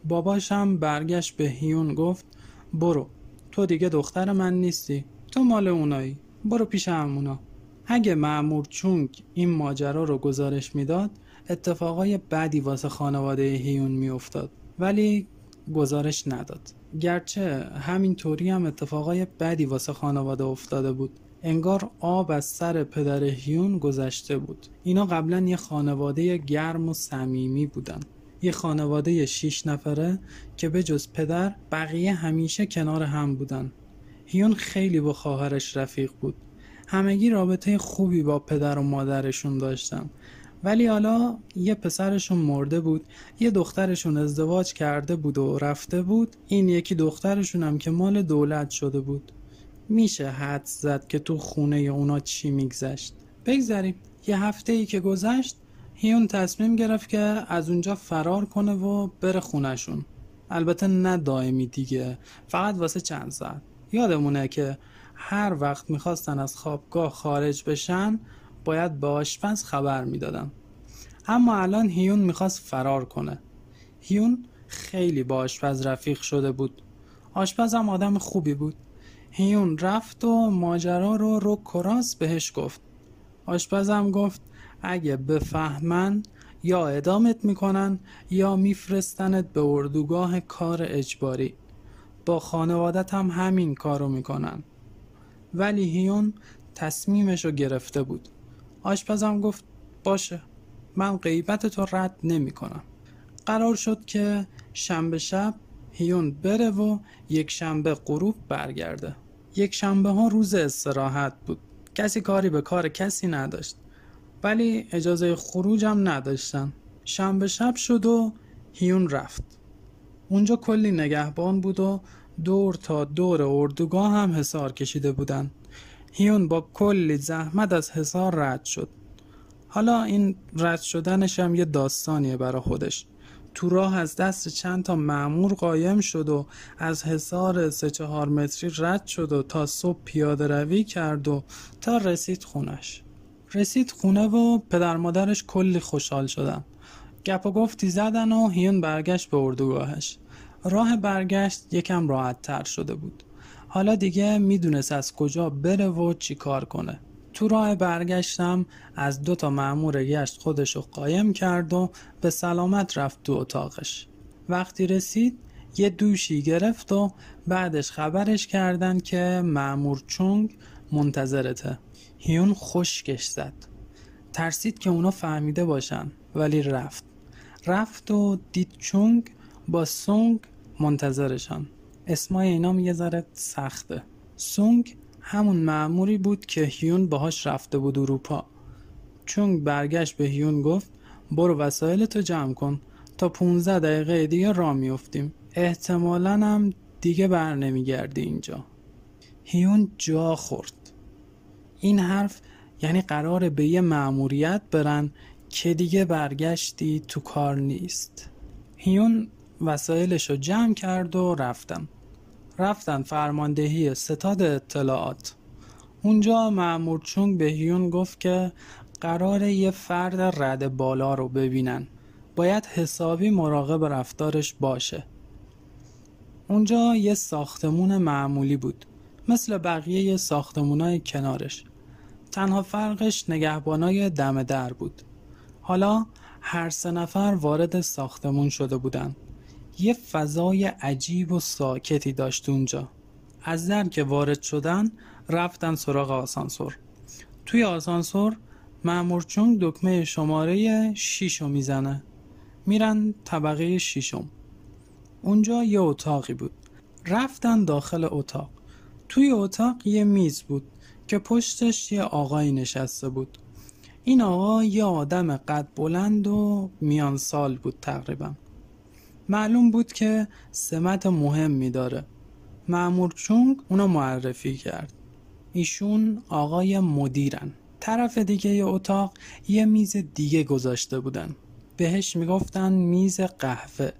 باباشم برگشت به هیون گفت برو تو دیگه دختر من نیستی تو مال اونایی برو پیش همونا. اگه معمور چونگ این ماجرا رو گزارش می‌داد اتفاقای بدی واسه خانواده هیون میافتاد. ولی گزارش نداد. گرچه همین طوری هم اتفاقای بدی واسه خانواده افتاده بود. انگار آب از سر پدر هیون گذشته بود. اینا قبلا یه خانواده گرم و صمیمی بودن. یه خانواده شیش نفره که به جز پدر بقیه همیشه کنار هم بودن. هیون خیلی با خواهرش رفیق بود. همگی رابطه خوبی با پدر و مادرشون داشتن. ولی حالا یه پسرشون مرده بود یه دخترشون ازدواج کرده بود و رفته بود این یکی دخترشون هم که مال دولت شده بود. میشه حد زد که تو خونه اونا چی میگذشت؟ بگذریم. یه هفته ای که گذشت هیون تصمیم گرفت که از اونجا فرار کنه و بره خونشون البته نه دائمی دیگه فقط واسه چند ساعت. یادمونه که هر وقت می‌خواستن از خوابگاه خارج بشن باید به آشپز خبر می‌دادن اما الان هیون می‌خواست فرار کنه. هیون خیلی با آشپز رفیق شده بود. آشپز هم آدم خوبی بود. هیون رفت و ماجرا رو رو کراس بهش گفت. آشپزم گفت اگه بفهمن یا ادامت می‌کنن یا میفرستنت به اردوگاه کار اجباری. با خانوادت هم همین کارو می‌کنن. ولی هیون تصمیمش رو گرفته بود. آشپزم گفت باشه من غیبت تو رد نمی کنم قرار شد که شنبه شب هیون بره و یک شنبه غروب برگرده. یک شنبه ها روز استراحت بود. کسی کاری به کار کسی نداشت. ولی اجازه خروجم نداشتن. شنبه شب شد و هیون رفت. اونجا کلی نگهبان بود و دور تا دور اردوگاه هم حسار کشیده بودن. هیون با کلی زحمت از حسار رد شد. حالا این رد شدنش هم یه داستانیه برا خودش. تو راه از دست چند تا معمور قایم شد و از حصار سه چهار متری رد شد و تا صبح پیاده روی کرد و تا رسید خونش. رسید خونه و پدر مادرش کلی خوشحال شدن. گپ و گفتی زدن و هیون برگشت به اردوگاهش. راه برگشت یکم راحت تر شده بود. حالا دیگه می‌دونست از کجا بره و چی کار کنه. تو راه برگشتم از دو تا مأمور گشت خودشو قایم کرد و به سلامت رفت تو اتاقش. وقتی رسید یه دوشی گرفت و بعدش خبرش کردن که مأمور چونگ منتظرته. هیون خشکش زد. ترسید که اونا فهمیده باشن ولی رفت. رفت و دید چونگ با سونگ منتظرشان. اسمای اینام یه ذره سخته. سونگ همون معموری بود که هیون باهاش رفته بود اروپا. چونگ برگشت به هیون گفت برو وسایل تو جمع کن. تا 15 دقیقه دیگه را میفتیم احتمالا هم دیگه بر نمیگردی اینجا. هیون جا خورد. این حرف یعنی قرار به یه معموریت برن که دیگه برگشتی تو کار نیست. هیون وسایلش رو جمع کرد و رفتن. رفتن فرماندهی ستاد اطلاعات. اونجا معمور چونگ به هیون گفت که قرار یه فرد رد بالا رو ببینن. باید حسابی مراقب رفتارش باشه. اونجا یه ساختمون معمولی بود. مثل بقیه ساختمونای کنارش. تنها فرقش نگهبانای دم در بود. حالا هر سه نفر وارد ساختمون شده بودن. یه فضای عجیب و ساکتی داشت اونجا. از در که وارد شدن رفتن سراغ آسانسور. توی آسانسور معمور چون دکمه شماره 6 رو می‌زنه. میرن طبقه شیشم اونجا یه اتاقی بود. رفتن داخل اتاق. توی اتاق یه میز بود که پشتش یه آقایی نشسته بود. این آقا یه آدم قد بلند و میان سال بود تقریبا. معلوم بود که سمت مهمی داره معمور چونگ اونو معرفی کرد. ایشون آقای مدیرن. طرف دیگه ی اتاق یه میز دیگه گذاشته بودن. بهش می‌گفتن میز قهوه.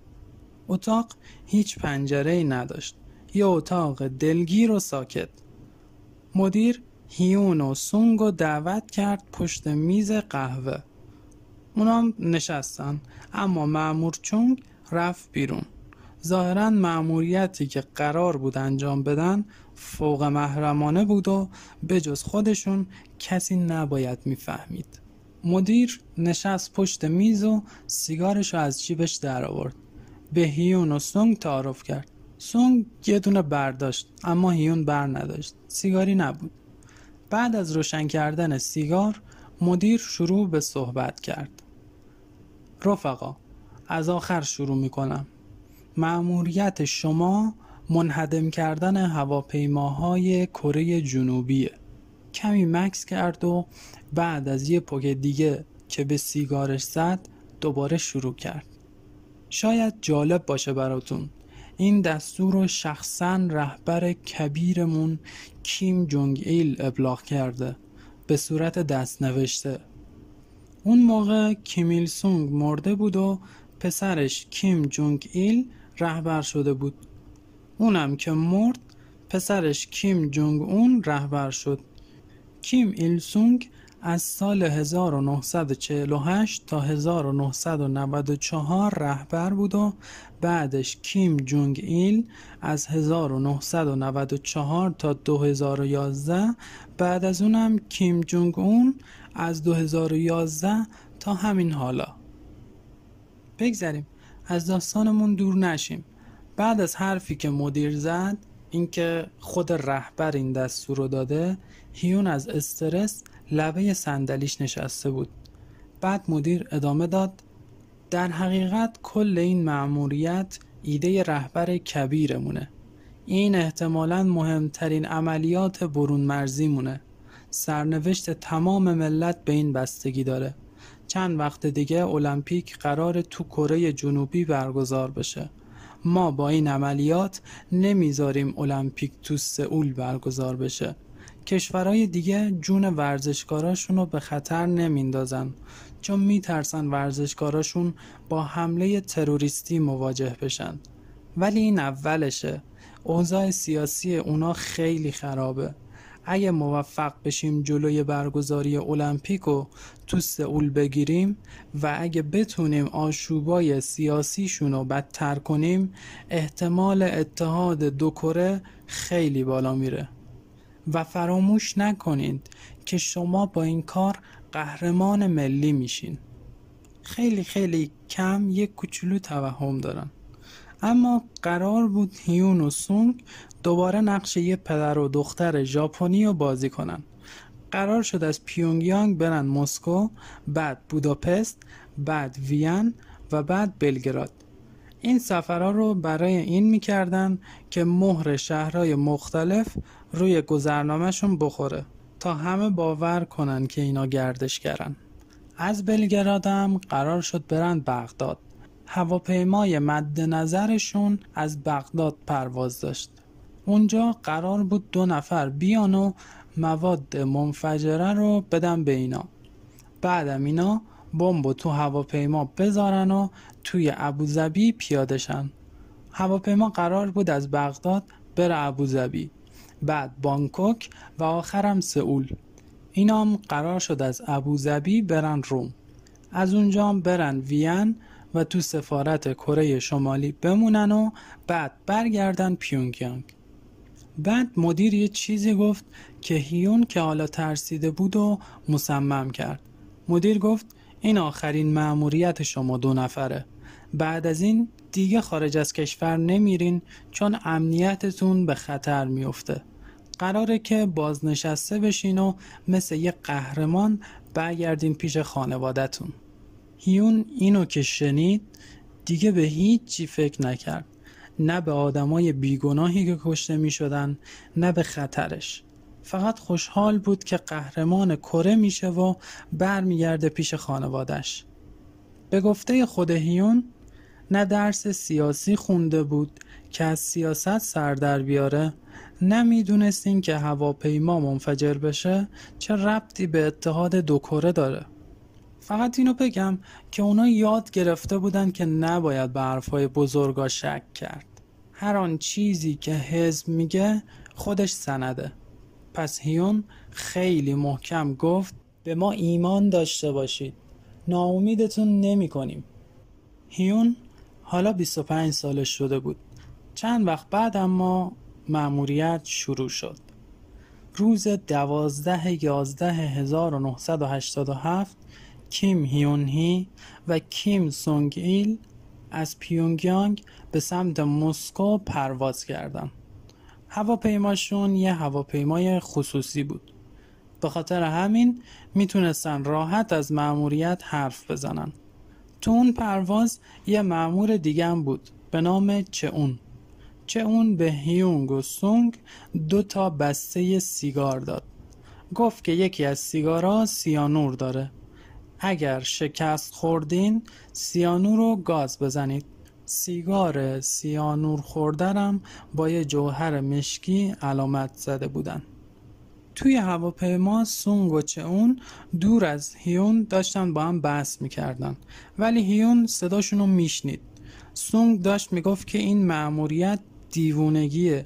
اتاق هیچ پنجره ای نداشت. یه اتاق دلگیر و ساکت. مدیر هیون و سونگ رو دعوت کرد پشت میز قهوه. اونام نشستن. اما معمور چونگ رفت بیرون. ظاهرا معموریتی که قرار بود انجام بدن فوق محرمانه بود و جز خودشون کسی نباید می‌فهمید. مدیر نشست پشت میز و سیگارش از جیبش در آورد به هیون و سونگ تعارف کرد. سونگ یه دونه برداشت اما هیون بر نداشت. سیگاری نبود. بعد از روشن کردن سیگار مدیر شروع به صحبت کرد. رفقا از آخر شروع می کنم معموریت شما منهدم کردن هواپیماهای کره جنوبیه. کمی مکس کرد و بعد از یه پک دیگه که به سیگارش زد دوباره شروع کرد. شاید جالب باشه براتون. این دستور رو شخصا رهبر کبیرمون کیم جونگ ایل ابلاغ کرده. به صورت دست نوشته اون موقع کیمیل سونگ مرده بود و پسرش کیم جونگ ایل رهبر شده بود. اونم که مرد پسرش کیم جونگ اون رهبر شد. کیم ایل سونگ از سال 1948 تا 1994 رهبر بود و بعدش کیم جونگ ایل از 1994 تا 2011 بعد از اونم کیم جونگ اون از 2011 تا همین حالا. بگذریم. از داستانمون دور نشیم. بعد از حرفی که مدیر زد اینکه خود رهبر این دستور رو داده هیون از استرس لبه صندلیش نشسته بود. بعد مدیر ادامه داد در حقیقت کل این مأموریت ایده رهبر کبیرمونه. این احتمالا مهمترین عملیات برون مرزی مونه سرنوشت تمام ملت به این بستگی داره. چند وقت دیگه المپیک قرار تو کره جنوبی برگزار بشه. ما با این عملیات نمی‌ذاریم المپیک تو سئول برگزار بشه. کشورهای دیگه جون ورزشکاراشون رو به خطر نمیندازن. چون میترسن ورزشکاراشون با حمله تروریستی مواجه بشن. ولی این اولشه. اوضاع سیاسی اونا خیلی خرابه. اگه موفق بشیم جلوی برگزاری المپیک رو تو سئول بگیریم و اگه بتونیم آشوبای سیاسیشون رو بدتر کنیم احتمال اتحاد دو کره خیلی بالا میره. و فراموش نکنید که شما با این کار قهرمان ملی میشین. خیلی خیلی کم یک کوچولو توهم دارن. اما قرار بود هیون و سونگ دوباره نقش یه پدر و دختر ژاپنی رو بازی کنن. قرار شد از پیونگیانگ برن مسکو بعد بوداپست بعد وین و بعد بلگراد. این سفرها رو برای این می‌کردن که مهر شهرهای مختلف روی گذرنامهشون بخوره تا همه باور کنن که اینا گردشگرن. از بلگرادم قرار شد برن بغداد. هواپیمای مد نظرشون از بغداد پرواز داشت. اونجا قرار بود دو نفر بیان و مواد منفجره رو بدن به اینا. بعدم اینا بمب تو هواپیما بذارن و توی ابوظبی پیاده شن. هواپیما قرار بود از بغداد بره ابوظبی بعد بانکوک و آخرم سئول. اینا هم قرار شد از ابوظبی برن روم. از اونجا برن وین و تو سفارت کره شمالی بمونن و بعد برگردن پیونگیانگ بعد مدیر یه چیزی گفت که هیون که حالا ترسیده بود و مصمم کرد. مدیر گفت این آخرین مأموریت شما دو نفره. بعد از این دیگه خارج از کشور نمیرین چون امنیتتون به خطر میفته قراره که بازنشسته بشین و مثل یه قهرمان برگردین پیش خانوادتون. هیون اینو که شنید دیگه به هیچ چی فکر نکرد. نه به آدمای بیگناهی که کشته می شدن نه به خطرش. فقط خوشحال بود که قهرمان کره میشه و برمیگرده پیش خانوادش به گفته خود هیون نه درس سیاسی خونده بود که از سیاست سر در بیاره نمی‌دونستین که هواپیما منفجر بشه چه ربطی به اتحاد دو کره داره. فقط اینو بگم که اونا یاد گرفته بودن که نباید به حرفای بزرگا شک کرد. هر آن چیزی که حزب میگه خودش سنده. پس هیون خیلی محکم گفت به ما ایمان داشته باشید. ناامیدتون نمی کنیم. هیون حالا 25 سالش شده بود. چند وقت بعد اما مأموریت شروع شد. روز دوازده یازده 1987 کیم هیون هی و کیم سونگ ایل از پیونگیانگ به سمت مسکو پرواز کردند. هواپیماشون یه هواپیمای خصوصی بود. به خاطر همین می‌تونستن راحت از مأموریت حرف بزنن. تو اون پرواز یه مأمور دیگه هم بود به نام چه اون به هیونگ و سونگ دو تا بسته سیگار داد. گفت که یکی از سیگارا سیانور داره. اگر شکست خوردین سیانور رو گاز بزنید. سیگار سیانور خوردرم با یه جوهر مشکی علامت زده بودن. توی هواپیما سونگ و چون دور از هیون داشتن با هم بحث می‌کردن. ولی هیون صداشون رو میشنید. سونگ داشت می‌گفت که این مأموریت دیوونگیه.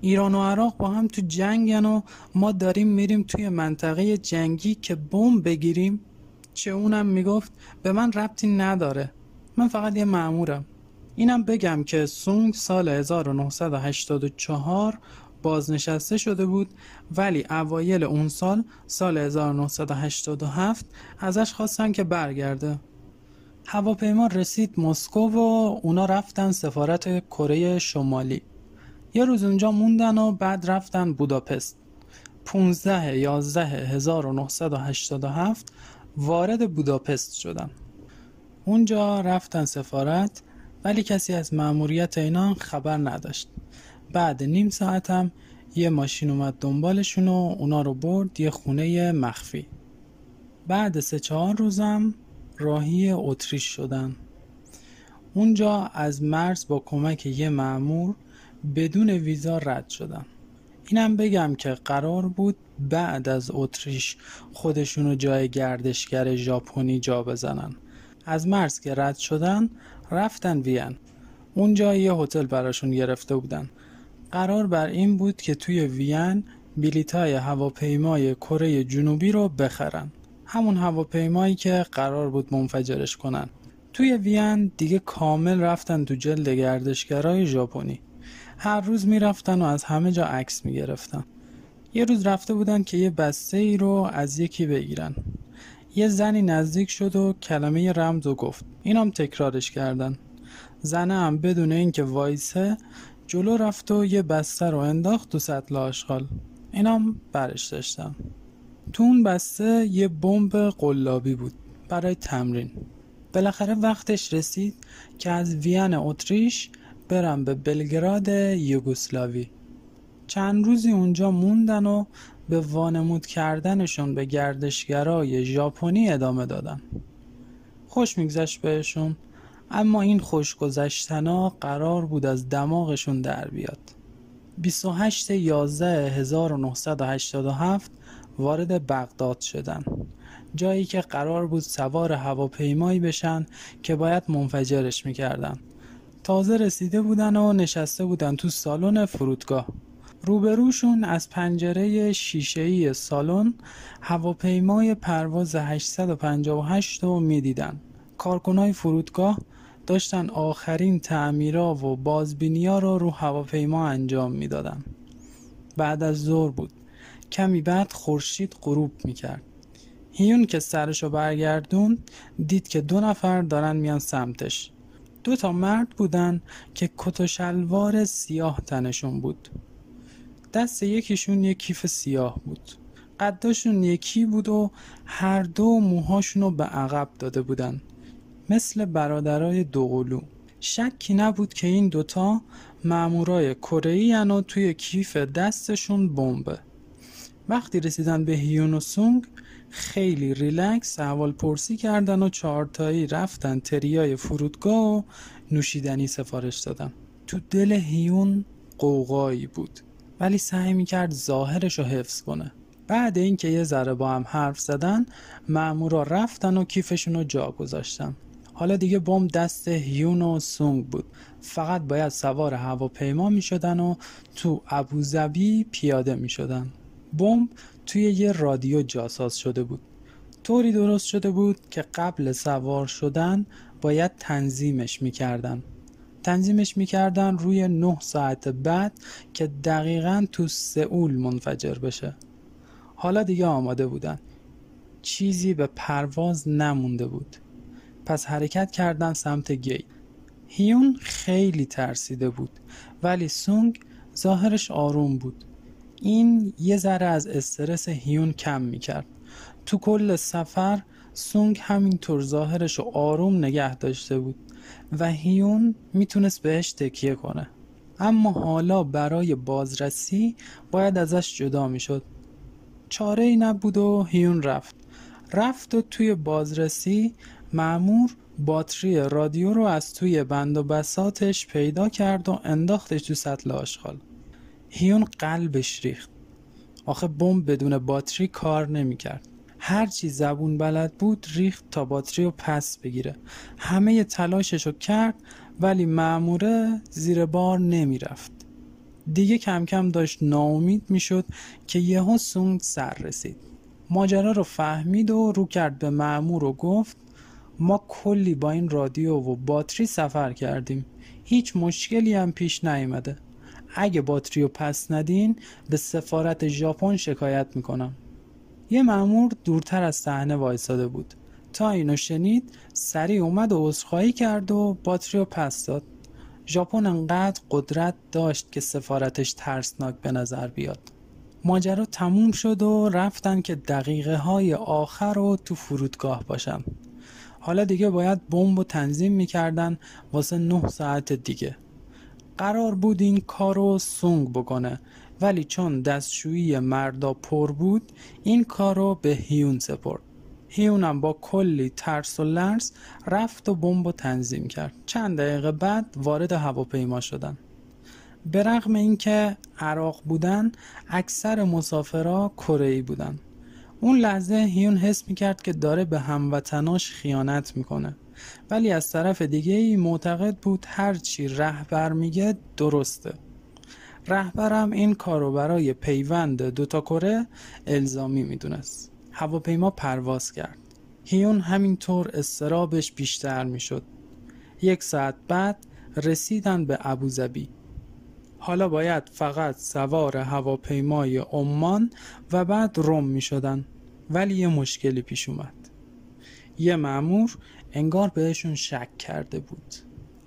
ایران و عراق با هم تو جنگن و ما داریم میریم توی منطقه جنگی که بمب بگیریم. چه اونم می‌گفت به من ربطی نداره. من فقط یه مأمورم. اینم بگم که سونگ سال 1984 بازنشسته شده بود ولی اوایل اون سال سال 1987 ازش خواستن که برگرده. هواپیما رسید مسکو و اونا رفتن سفارت کره شمالی. یه روز اونجا موندن و بعد رفتن بوداپست. 15 11 1987 وارد بوداپست شدن اونجا رفتن سفارت ولی کسی از مأموریت اینا خبر نداشت. بعد نیم ساعتم یه ماشین اومد دنبالشون و اونا رو برد یه خونه مخفی. بعد سه چهار روزم راهی اتریش شدن. اونجا از مرز با کمک یه معمور بدون ویزا رد شدن اینم بگم که قرار بود بعد از اتریش خودشونو جای گردشگر ژاپنی جا بزنن. از مرز که رد شدن رفتن وین. اونجا یه هتل براشون گرفته بودن. قرار بر این بود که توی وین بلیتای هواپیمای کره جنوبی رو بخرن. همون هواپیمایی که قرار بود منفجرش کنن. توی وین دیگه کامل رفتن تو جلد گردشگرای ژاپنی. هر روز می‌رفتن و از همه جا عکس می‌گرفتن. یه روز رفته بودن که یه بسته ای رو از یکی بگیرن. یه زنی نزدیک شد و کلمه رمز و گفت. اینم تکرارش کردن. زنه هم بدون اینکه وایسه جلو رفت و یه بسته رو انداخت تو سطل آشغال. اینم برش داشتم تو اون بسته یه بمب قلابی بود برای تمرین. بالاخره وقتش رسید که از وین اتریش برم به بلگراد یوگسلاوی. چند روزی اونجا موندن و به وانمود کردنشون به گردشگرای ژاپنی ادامه دادن. خوش میگذشت بهشون اما این خوشگذشتنا قرار بود از دماغشون در بیاد. 28 11 1987 وارد بغداد شدن جایی که قرار بود سوار هواپیمایی بشن که باید منفجرش می‌کردن. تازه رسیده بودن و نشسته بودن تو سالن فرودگاه. روبروشون از پنجره شیشه‌ای سالن هواپیمای پرواز 858 رو می‌دیدن. کارکنای فرودگاه داشتن آخرین تعمیرا و بازبینیا رو رو هواپیما انجام می‌دادن. بعد از ظهر بود. کمی بعد خورشید غروب می‌کرد. هیون که سرشو برگردون دید که دو نفر دارن میان سمتش. دو تا مرد بودن که کت و شلوار سیاه تنشون بود. دست یکیشون یک کیف سیاه بود. قداشون یکی بود و هر دو موهاشون رو به عقب داده بودن. مثل برادرای دوقلو. شکی نبود که این دوتا مامورای کره و توی کیف دستشون بمبه. وقتی رسیدن به هیون و سونگ خیلی ریلکس احوال پرسی کردن و چهارتایی رفتن تریای فرودگاه و نوشیدنی سفارش دادن. تو دل هیون قوقایی بود. ولی سعی می‌کرد ظاهرش رو حفظ کنه. بعد اینکه یه ذره با هم حرف زدن مامورا رفتن و کیفشون رو جا گذاشتن. حالا دیگه بم دست هیون و سونگ بود. فقط باید سوار هواپیما می شدن و تو ابوظبی پیاده می شدن بمب توی یه رادیو جاساز شده بود. طوری درست شده بود که قبل سوار شدن باید تنظیمش می‌کردن. تنظیمش می‌کردن روی نه ساعت بعد که دقیقا تو سئول منفجر بشه. حالا دیگه آماده بودن. چیزی به پرواز نمونده بود. پس حرکت کردن سمت گیت. هیون خیلی ترسیده بود ولی سونگ ظاهرش آروم بود. این یه ذره از استرس هیون کم می‌کرد. تو کل سفر سونگ همینطور ظاهرش رو آروم نگه داشته بود. و هیون می‌تونست بهش تکیه کنه. اما حالا برای بازرسی باید ازش جدا می‌شد. چاره ای نبود و هیون رفت. رفت و توی بازرسی معمور باتری رادیو رو از توی بند و بساتش پیدا کرد و انداختش تو سطل آشغال. هیون قلبش ریخت. آخه بمب بدون باتری کار نمی‌کرد. هرچی زبون بلد بود ریخت تا باتری رو پس بگیره. همه تلاشش رو کرد ولی معموره زیر بار نمی‌رفت. دیگه کم کم داشت ناامید می‌شد که یهو سونگ سر رسید. ماجرا رو فهمید و رو کرد به معمور و گفت ما کلی با این رادیو و باتری سفر کردیم. هیچ مشکلی هم پیش نیامده اگه باتری رو پس ندین به سفارت ژاپن شکایت می‌کنم. یه مأمور دورتر از صحنه وایساده بود. تا اینو شنید سریع اومد و عذرخواهی کرد و باتری رو پس داد. ژاپن انقدر قدرت داشت که سفارتش ترسناک به نظر بیاد. ماجرا تموم شد و رفتن که دقیقه های آخر رو تو فرودگاه باشن حالا دیگه باید بمب و تنظیم می‌کردن واسه نه ساعت دیگه. قرار بود این کارو سونگ بکنه. ولی چون دستشویی مردا پر بود این کارو به هیون سپرد. هیونم با کلی ترس و لرز رفت و بمب و تنظیم کرد. چند دقیقه بعد وارد هواپیما شدن. به رغم اینکه عراق بودن اکثر مسافرها کره بودن. اون لحظه هیون حس می‌کرد که داره به هموطناش خیانت می‌کنه. ولی از طرف دیگه ای معتقد بود هرچی رهبر میگه درسته. رهبرم این کارو برای پیوند دوتا کره الزامی می‌دونست. هواپیما پرواز کرد. هیون همینطور استرابش بیشتر می‌شد. یک ساعت بعد رسیدن به ابوظبی حالا باید فقط سوار هواپیمای عمان و بعد روم می شدن ولی یه مشکلی پیش اومد. یه معمور انگار بهشون شک کرده بود.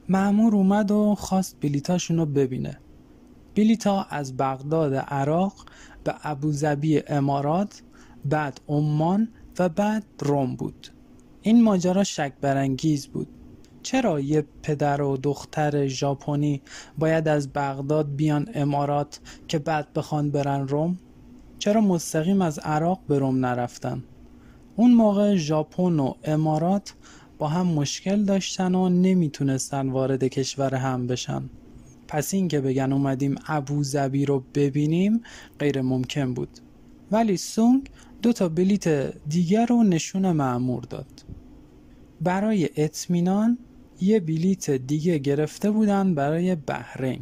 معمور اومد و خواست بلیتاشون رو ببینه. بلیتا از بغداد عراق به ابوظبی امارات بعد عمان و بعد روم بود. این ماجرا شک برانگیز بود. چرا یه پدر و دختر ژاپنی باید از بغداد بیان امارات که بعد بخوان برن روم؟ چرا مستقیم از عراق به روم نرفتن؟ اون موقع ژاپن و امارات با هم مشکل داشتن و نمی‌تونستن وارد کشور هم بشن. پس این که بگن اومدیم ابوظبی رو ببینیم غیر ممکن بود. ولی سونگ دو تا بلیت دیگر رو نشون معمور داد. برای اطمینان یه بلیت دیگه گرفته بودن برای بحرین.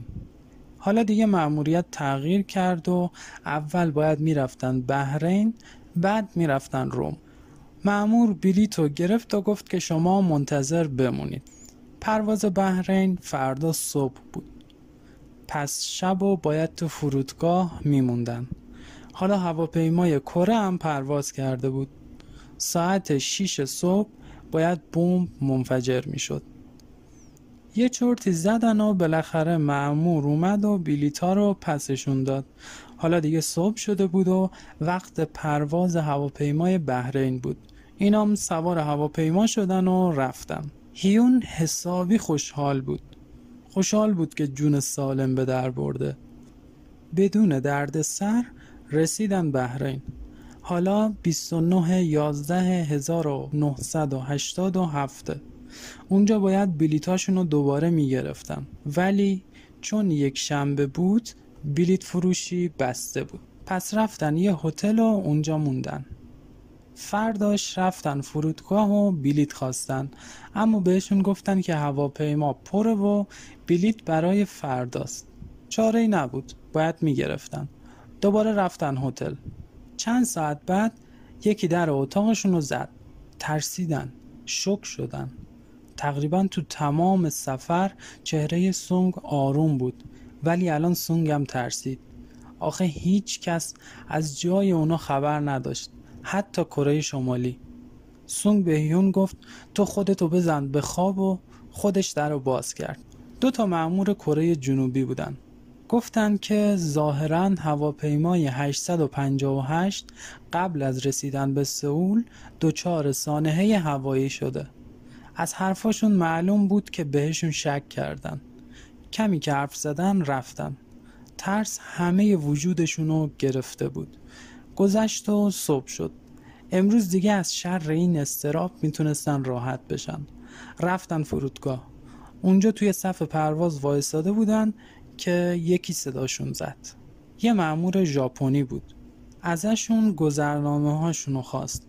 حالا دیگه مأموریت تغییر کرد و اول باید می‌رفتن بحرین بعد می‌رفتن روم. معمور بلیت رو گرفت و گفت که شما منتظر بمونید. پرواز بحرین فردا صبح بود. پس شب و باید تو فرودگاه میموندن حالا هواپیمای کره هم پرواز کرده بود. ساعت 6 صبح باید بمب منفجر می‌شد. یه چرتی زدن و بالاخره معمور اومد و بیلیتا رو پسشون داد. حالا دیگه صبح شده بود و وقت پرواز هواپیمای بحرین بود. اینام سوار هواپیما شدن و رفتن هیون حسابی خوشحال بود. خوشحال بود که جون سالم به در برده. بدون درد سر رسیدن بحرین. حالا 29 11 1987 اونجا باید بلیتاشون رو دوباره می‌گرفتن ولی چون یک شنبه بود بلیت فروشی بسته بود. پس رفتن یه هتل و اونجا موندن. فرداش رفتن فرودگاه و بلیت خواستن. اما بهشون گفتن که هواپیما پره و بلیت برای فرداست. چاره ای نبود باید می‌گرفتن. دوباره رفتن هتل. چند ساعت بعد یکی در اتاقشون رو زد. ترسیدن شک شدن. تقریبا تو تمام سفر چهره سونگ آروم بود ولی الان سونگ هم ترسید. آخه هیچ کس از جای اونا خبر نداشت. حتی کره شمالی. سونگ به هیون گفت تو خودتو بزن به خواب و خودش در رو باز کرد. دو تا معمور کره جنوبی بودن. گفتند که ظاهرا هواپیمای 858 قبل از رسیدن به سئول دچار سانحه هوایی شده. از حرفاشون معلوم بود که بهشون شک کردن. کمی که حرف زدن رفتن. ترس همه وجودشونو گرفته بود. گذشت و صبح شد. امروز دیگه از شر این استراب می‌تونستن راحت بشن. رفتن فرودگاه. اونجا توی صف پرواز وایستاده بودن که یکی صداشون زد. یه معمور ژاپنی بود. ازشون گذرنامه هاشونو خواست.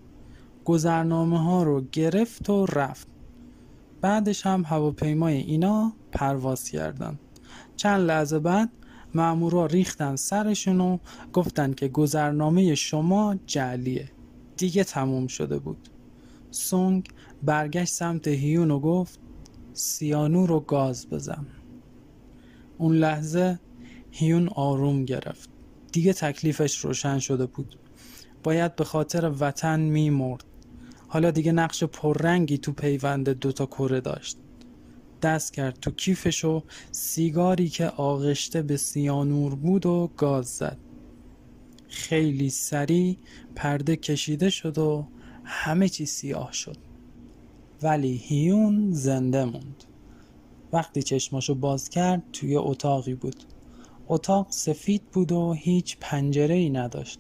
گذرنامه ها رو گرفت و رفت. بعدش هم هواپیمای اینا پرواز کردن. چند لحظه بعد مامورا ریختن سرشون و گفتن که گذرنامه شما جعلیه. دیگه تموم شده بود. سونگ برگشت سمت هیون و گفت سیانور رو گاز بزن. اون لحظه هیون آروم گرفت. دیگه تکلیفش روشن شده بود. باید به خاطر وطن میمرد. حالا دیگه نقش پررنگی تو پیوند دوتا کره داشت. دست کرد تو کیفش و سیگاری که آغشته به سیانور بود و گاز زد. خیلی سریع پرده کشیده شد و همه چی سیاه شد. ولی هیون زنده موند. وقتی چشماشو باز کرد توی اتاقی بود. اتاق سفید بود و هیچ پنجره ای نداشت.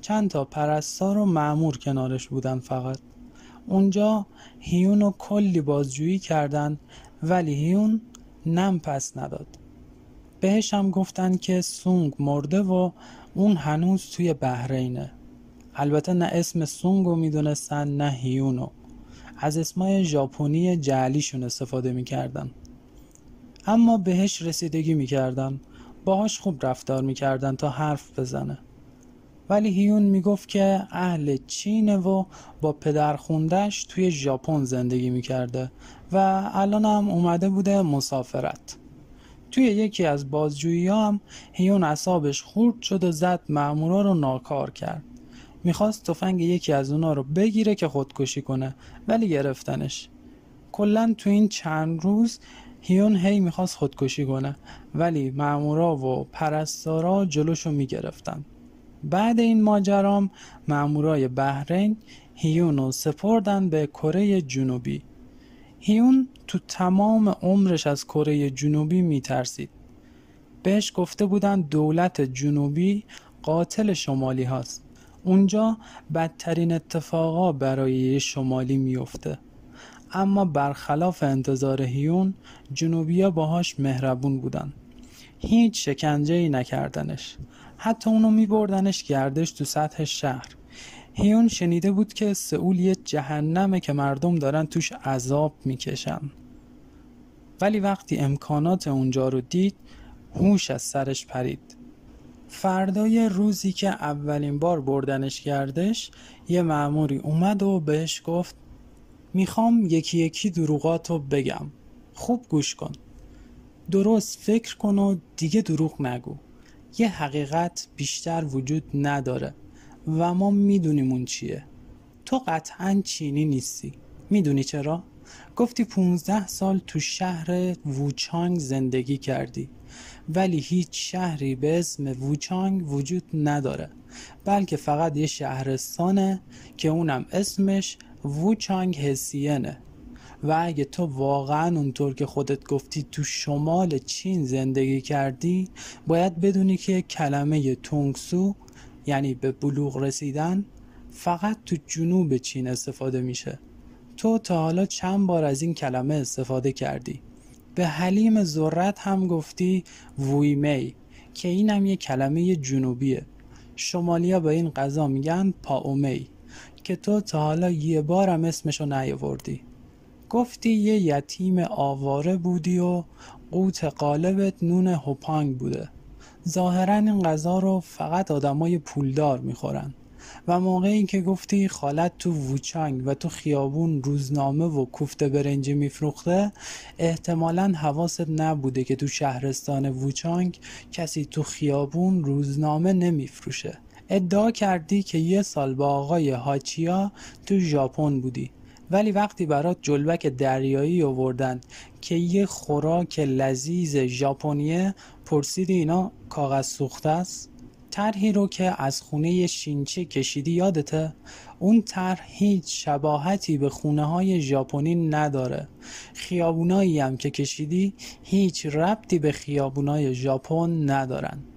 چند تا پرستار و معمور کنارش بودن فقط. اونجا هیون رو کلی بازجویی کردن ولی هیون نم پس نداد. بهش هم گفتن که سونگ مرده و اون هنوز توی بحرینه. البته نه اسم سونگ رو می‌دونستن نه هیونو از اسمای ژاپنی جعلیشون استفاده می‌کردن. اما بهش رسیدگی می‌کردن. باهاش خوب رفتار می‌کردن تا حرف بزنه. ولی هیون می‌گفت که اهل چینه و با پدر خوندش توی ژاپن زندگی می‌کرده و الان هم اومده بوده مسافرت. توی یکی از بازجویی هم هیون اصابش خورد شد و زد مامورا رو ناکار کرد. می‌خواست تفنگ یکی از اونا رو بگیره که خودکشی کنه ولی گرفتنش. کلا تو این چند روز هیون هی می‌خواست خودکشی کنه ولی مامورا و پرستارا جلوشو می‌گرفتن. بعد این ماجرام مامورای بحرین هیون رو سپردن به کره جنوبی. هیون تو تمام عمرش از کره جنوبی میترسید. بهش گفته بودن دولت جنوبی قاتل شمالی هاست. اونجا بدترین اتفاقا برای شمالی میفته اما برخلاف انتظار هیون جنوبیا باهاش مهربون بودن. هیچ شکنجه ای نکردنش. حتی اونو میبردنش گردش تو سطح شهر. هیون شنیده بود که سئول یه جهنمه که مردم دارن توش عذاب می‌کشن. ولی وقتی امکانات اونجا رو دید هوش از سرش پرید. فردای روزی که اولین بار بردنش گردش یه معموری اومد و بهش گفت می‌خوام یکی یکی دروغاتو بگم. خوب گوش کن. درست فکر کن و دیگه دروغ نگو. یه حقیقت بیشتر وجود نداره و ما می‌دونیم اون چیه. تو قطعا چینی نیستی. می‌دونی چرا؟ گفتی 15 سال تو شهر ووچانگ زندگی کردی ولی هیچ شهری به اسم ووچانگ وجود نداره بلکه فقط یه شهرستانه که اونم اسمش ووچانگ هسیینه و اگه تو واقعا اونطور که خودت گفتی تو شمال چین زندگی کردی باید بدونی که کلمه تونگسو یعنی به بلوغ رسیدن فقط تو جنوب چین استفاده میشه. تو تا حالا چند بار از این کلمه استفاده کردی؟ به حلیم ذرت هم گفتی وویمی که اینم یه کلمه جنوبیه. شمالیا به این غذا میگن پاومی که تو تا حالا یه بارم اسمشو نیاوردی. گفتی یه یتیم آواره بودی و قوت قالبت نون هوپانگ بوده. ظاهرا این غذا رو فقط آدمای پولدار می‌خورن. و موقعی که گفتی خالت تو ووچانگ و تو خیابون روزنامه و کوفته برنجی میفروخته احتمالا حواست نبوده که تو شهرستان ووچانگ کسی تو خیابون روزنامه نمیفروشه. ادعا کردی که یه سال با آقای هاچیا تو ژاپن بودی. ولی وقتی برات جلوک دریایی آوردن که یه خوراک لذیذ ژاپنیه پرسیدی اینا کاغذ سوخته است؟ طرحی رو که از خونه شینچه کشیدی یادته؟ اون طرح هیچ شباهتی به خونه های ژاپنی نداره. خیابونایی هم که کشیدی هیچ ربطی به خیابونای ژاپن ندارن.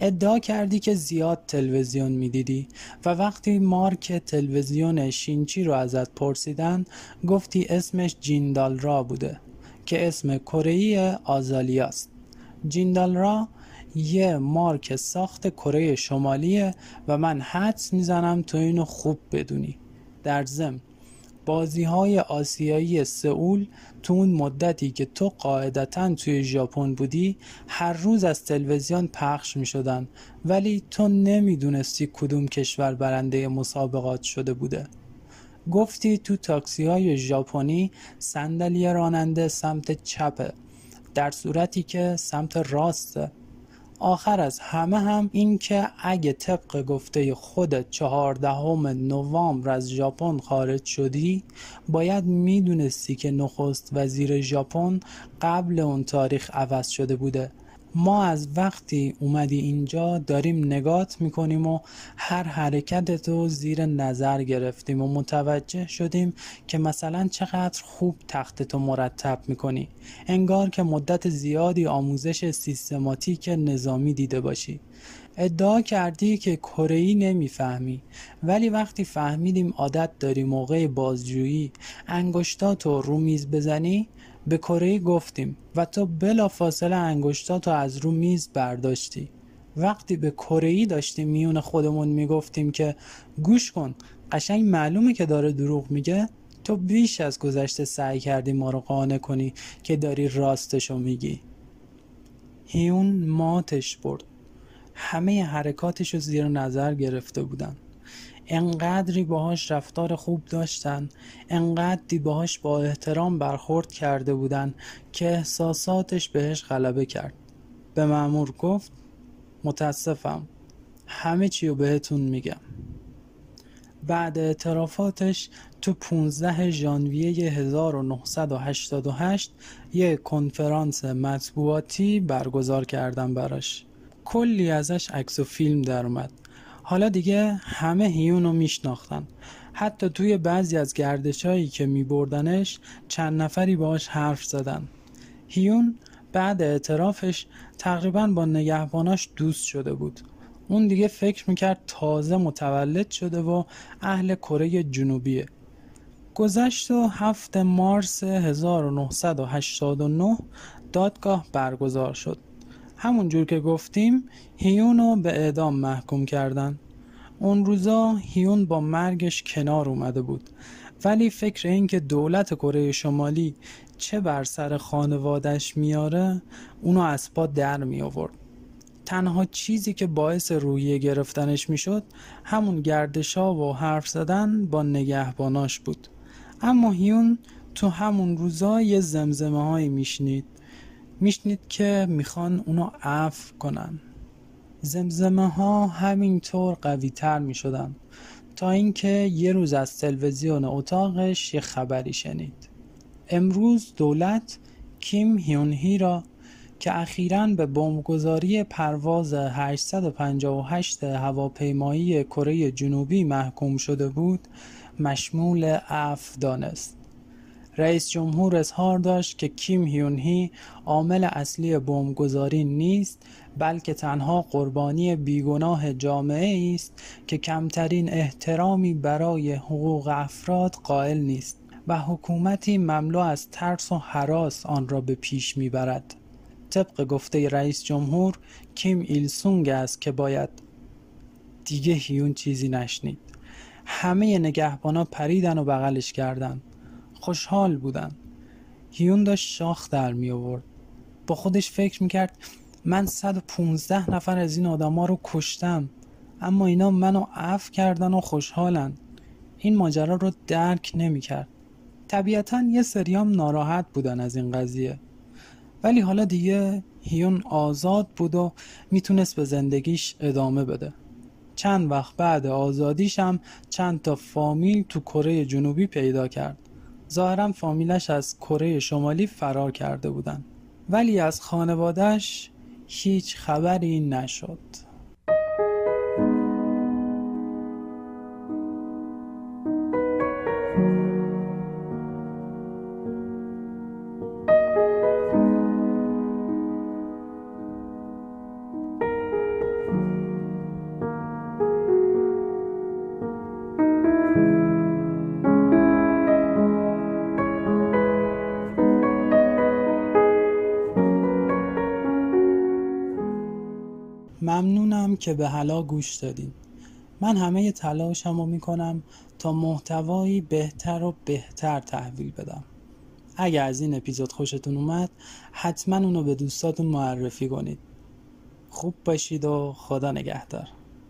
ادعا کردی که زیاد تلویزیون می‌دیدی و وقتی مارک تلویزیون شینچی رو ازت پرسیدن گفتی اسمش جیندال را بوده که اسم کره آزالیاست جیندال را یه مارک ساخت کره شمالیه و من حدس می‌زنم تو اینو خوب بدونی. در ضمن بازی های آسیایی سئول تو اون مدتی که تو قاعدتا توی ژاپن بودی هر روز از تلویزیون پخش می شدن ولی تو نمی‌دونستی کدوم کشور برنده مسابقات شده بوده. گفتی تو تاکسی های ژاپنی صندلی راننده سمت چپه در صورتی که سمت راسته. آخر از همه هم این که اگه طبق گفته خودت چهاردهم نوامبر از ژاپن خارج شدی باید می‌دونستی که نخست وزیر ژاپن قبل اون تاریخ عوض شده بوده. ما از وقتی اومدی اینجا داریم نگات می‌کنیم و هر حرکت تو زیر نظر گرفتیم و متوجه شدیم که مثلا چقدر خوب تخت تو مرتب می‌کنی. انگار که مدت زیادی آموزش سیستماتیک نظامی دیده باشی. ادعا کردی که کره نمی‌فهمی. ولی وقتی فهمیدیم عادت داری موقع بازجویی انگشتاتو رو میز بزنی به کره گفتیم و تو بلافاصله انگشتاتو از رو میز برداشتی. وقتی به کره داشتیم میون خودمون می‌گفتیم که گوش کن قشنگ معلومه که داره دروغ میگه. تو بیش از گذشته سعی کردی ما رو قانع کنی که داری راستشو میگی. هیون ماتش برد. همه حرکاتش رو زیر نظر گرفته بودن. انقدری باهاش رفتار خوب داشتن انقدری باهاش با احترام برخورد کرده بودن که احساساتش بهش غلبه کرد. به معمور گفت متاسفم همه چی رو بهتون میگم. بعد اعترافاتش تو 15 ژانویه 1988 یه کنفرانس مطبوعاتی برگزار کردن براش. کلی ازش عکس و فیلم در اومد حالا دیگه همه هیون رو میشناختن. حتی توی بعضی از گردش هایی که می بردنش چند نفری باش حرف زدن. هیون بعد اعترافش تقریبا با نگهباناش دوست شده بود. اون دیگه فکر می‌کرد تازه متولد شده و اهل کره جنوبیه. گذشت و هفت مارس 1989 دادگاه برگزار شد. همون جور که گفتیم هیون به اعدام محکوم کردن. اون روزا هیون با مرگش کنار اومده بود. ولی فکر این که دولت کره شمالی چه بر سر خانوادش میاره اونو از پا در می آورد تنها چیزی که باعث رویه گرفتنش می‌شد همون گردشا و حرف زدن با نگهباناش بود. اما هیون تو همون روزا یه زمزمه هایی میشنید. میشنید که می‌خوان اونو عفو کنن. زمزمه ها همینطور قوی تر می شدن تا اینکه یه روز از تلویزیون اتاقش یه خبری شنید. امروز دولت کیم هیون هی را که اخیرا به بمبگذاری پرواز 858 هواپیمایی کره جنوبی محکوم شده بود مشمول عفو دانست. رئیس جمهور اظهار داشت که کیم هیون هی عامل اصلی بمبگذاری نیست بلکه تنها قربانی بیگناه جامعه است که کمترین احترامی برای حقوق افراد قائل نیست و حکومتی مملو از ترس و حراس آن را به پیش می‌برد. طبق گفته رئیس جمهور کیم ایلسونگ است که باید دیگه هیون چیزی نشنید. همه نگهبانا پریدن و بغلش کردن. خوشحال بودن هیون داشت شاخ در می آورد. با خودش فکر می‌کرد من 115 نفر از این آدما رو کشتم. اما اینا منو عفو کردن و خوشحالن. این ماجرا رو درک نمی‌کرد طبیعتا یه سریام ناراحت بودن از این قضیه. ولی حالا دیگه هیون آزاد بود و می‌تونست به زندگیش ادامه بده. چند وقت بعد آزادیش هم چند تا فامیل تو کره جنوبی پیدا کرد. ظاهرا فامیلش از کره شمالی فرار کرده بودن. ولی از خانوادهش هیچ خبری نشد. که به حلا گوش دادین من همه تلاشم رو می‌کنم تا محتوایی بهتر و بهتر تحویل بدم. اگر از این اپیزود خوشتون اومد حتما اونو به دوستاتون معرفی کنید. خوب باشید و خدا نگهدار.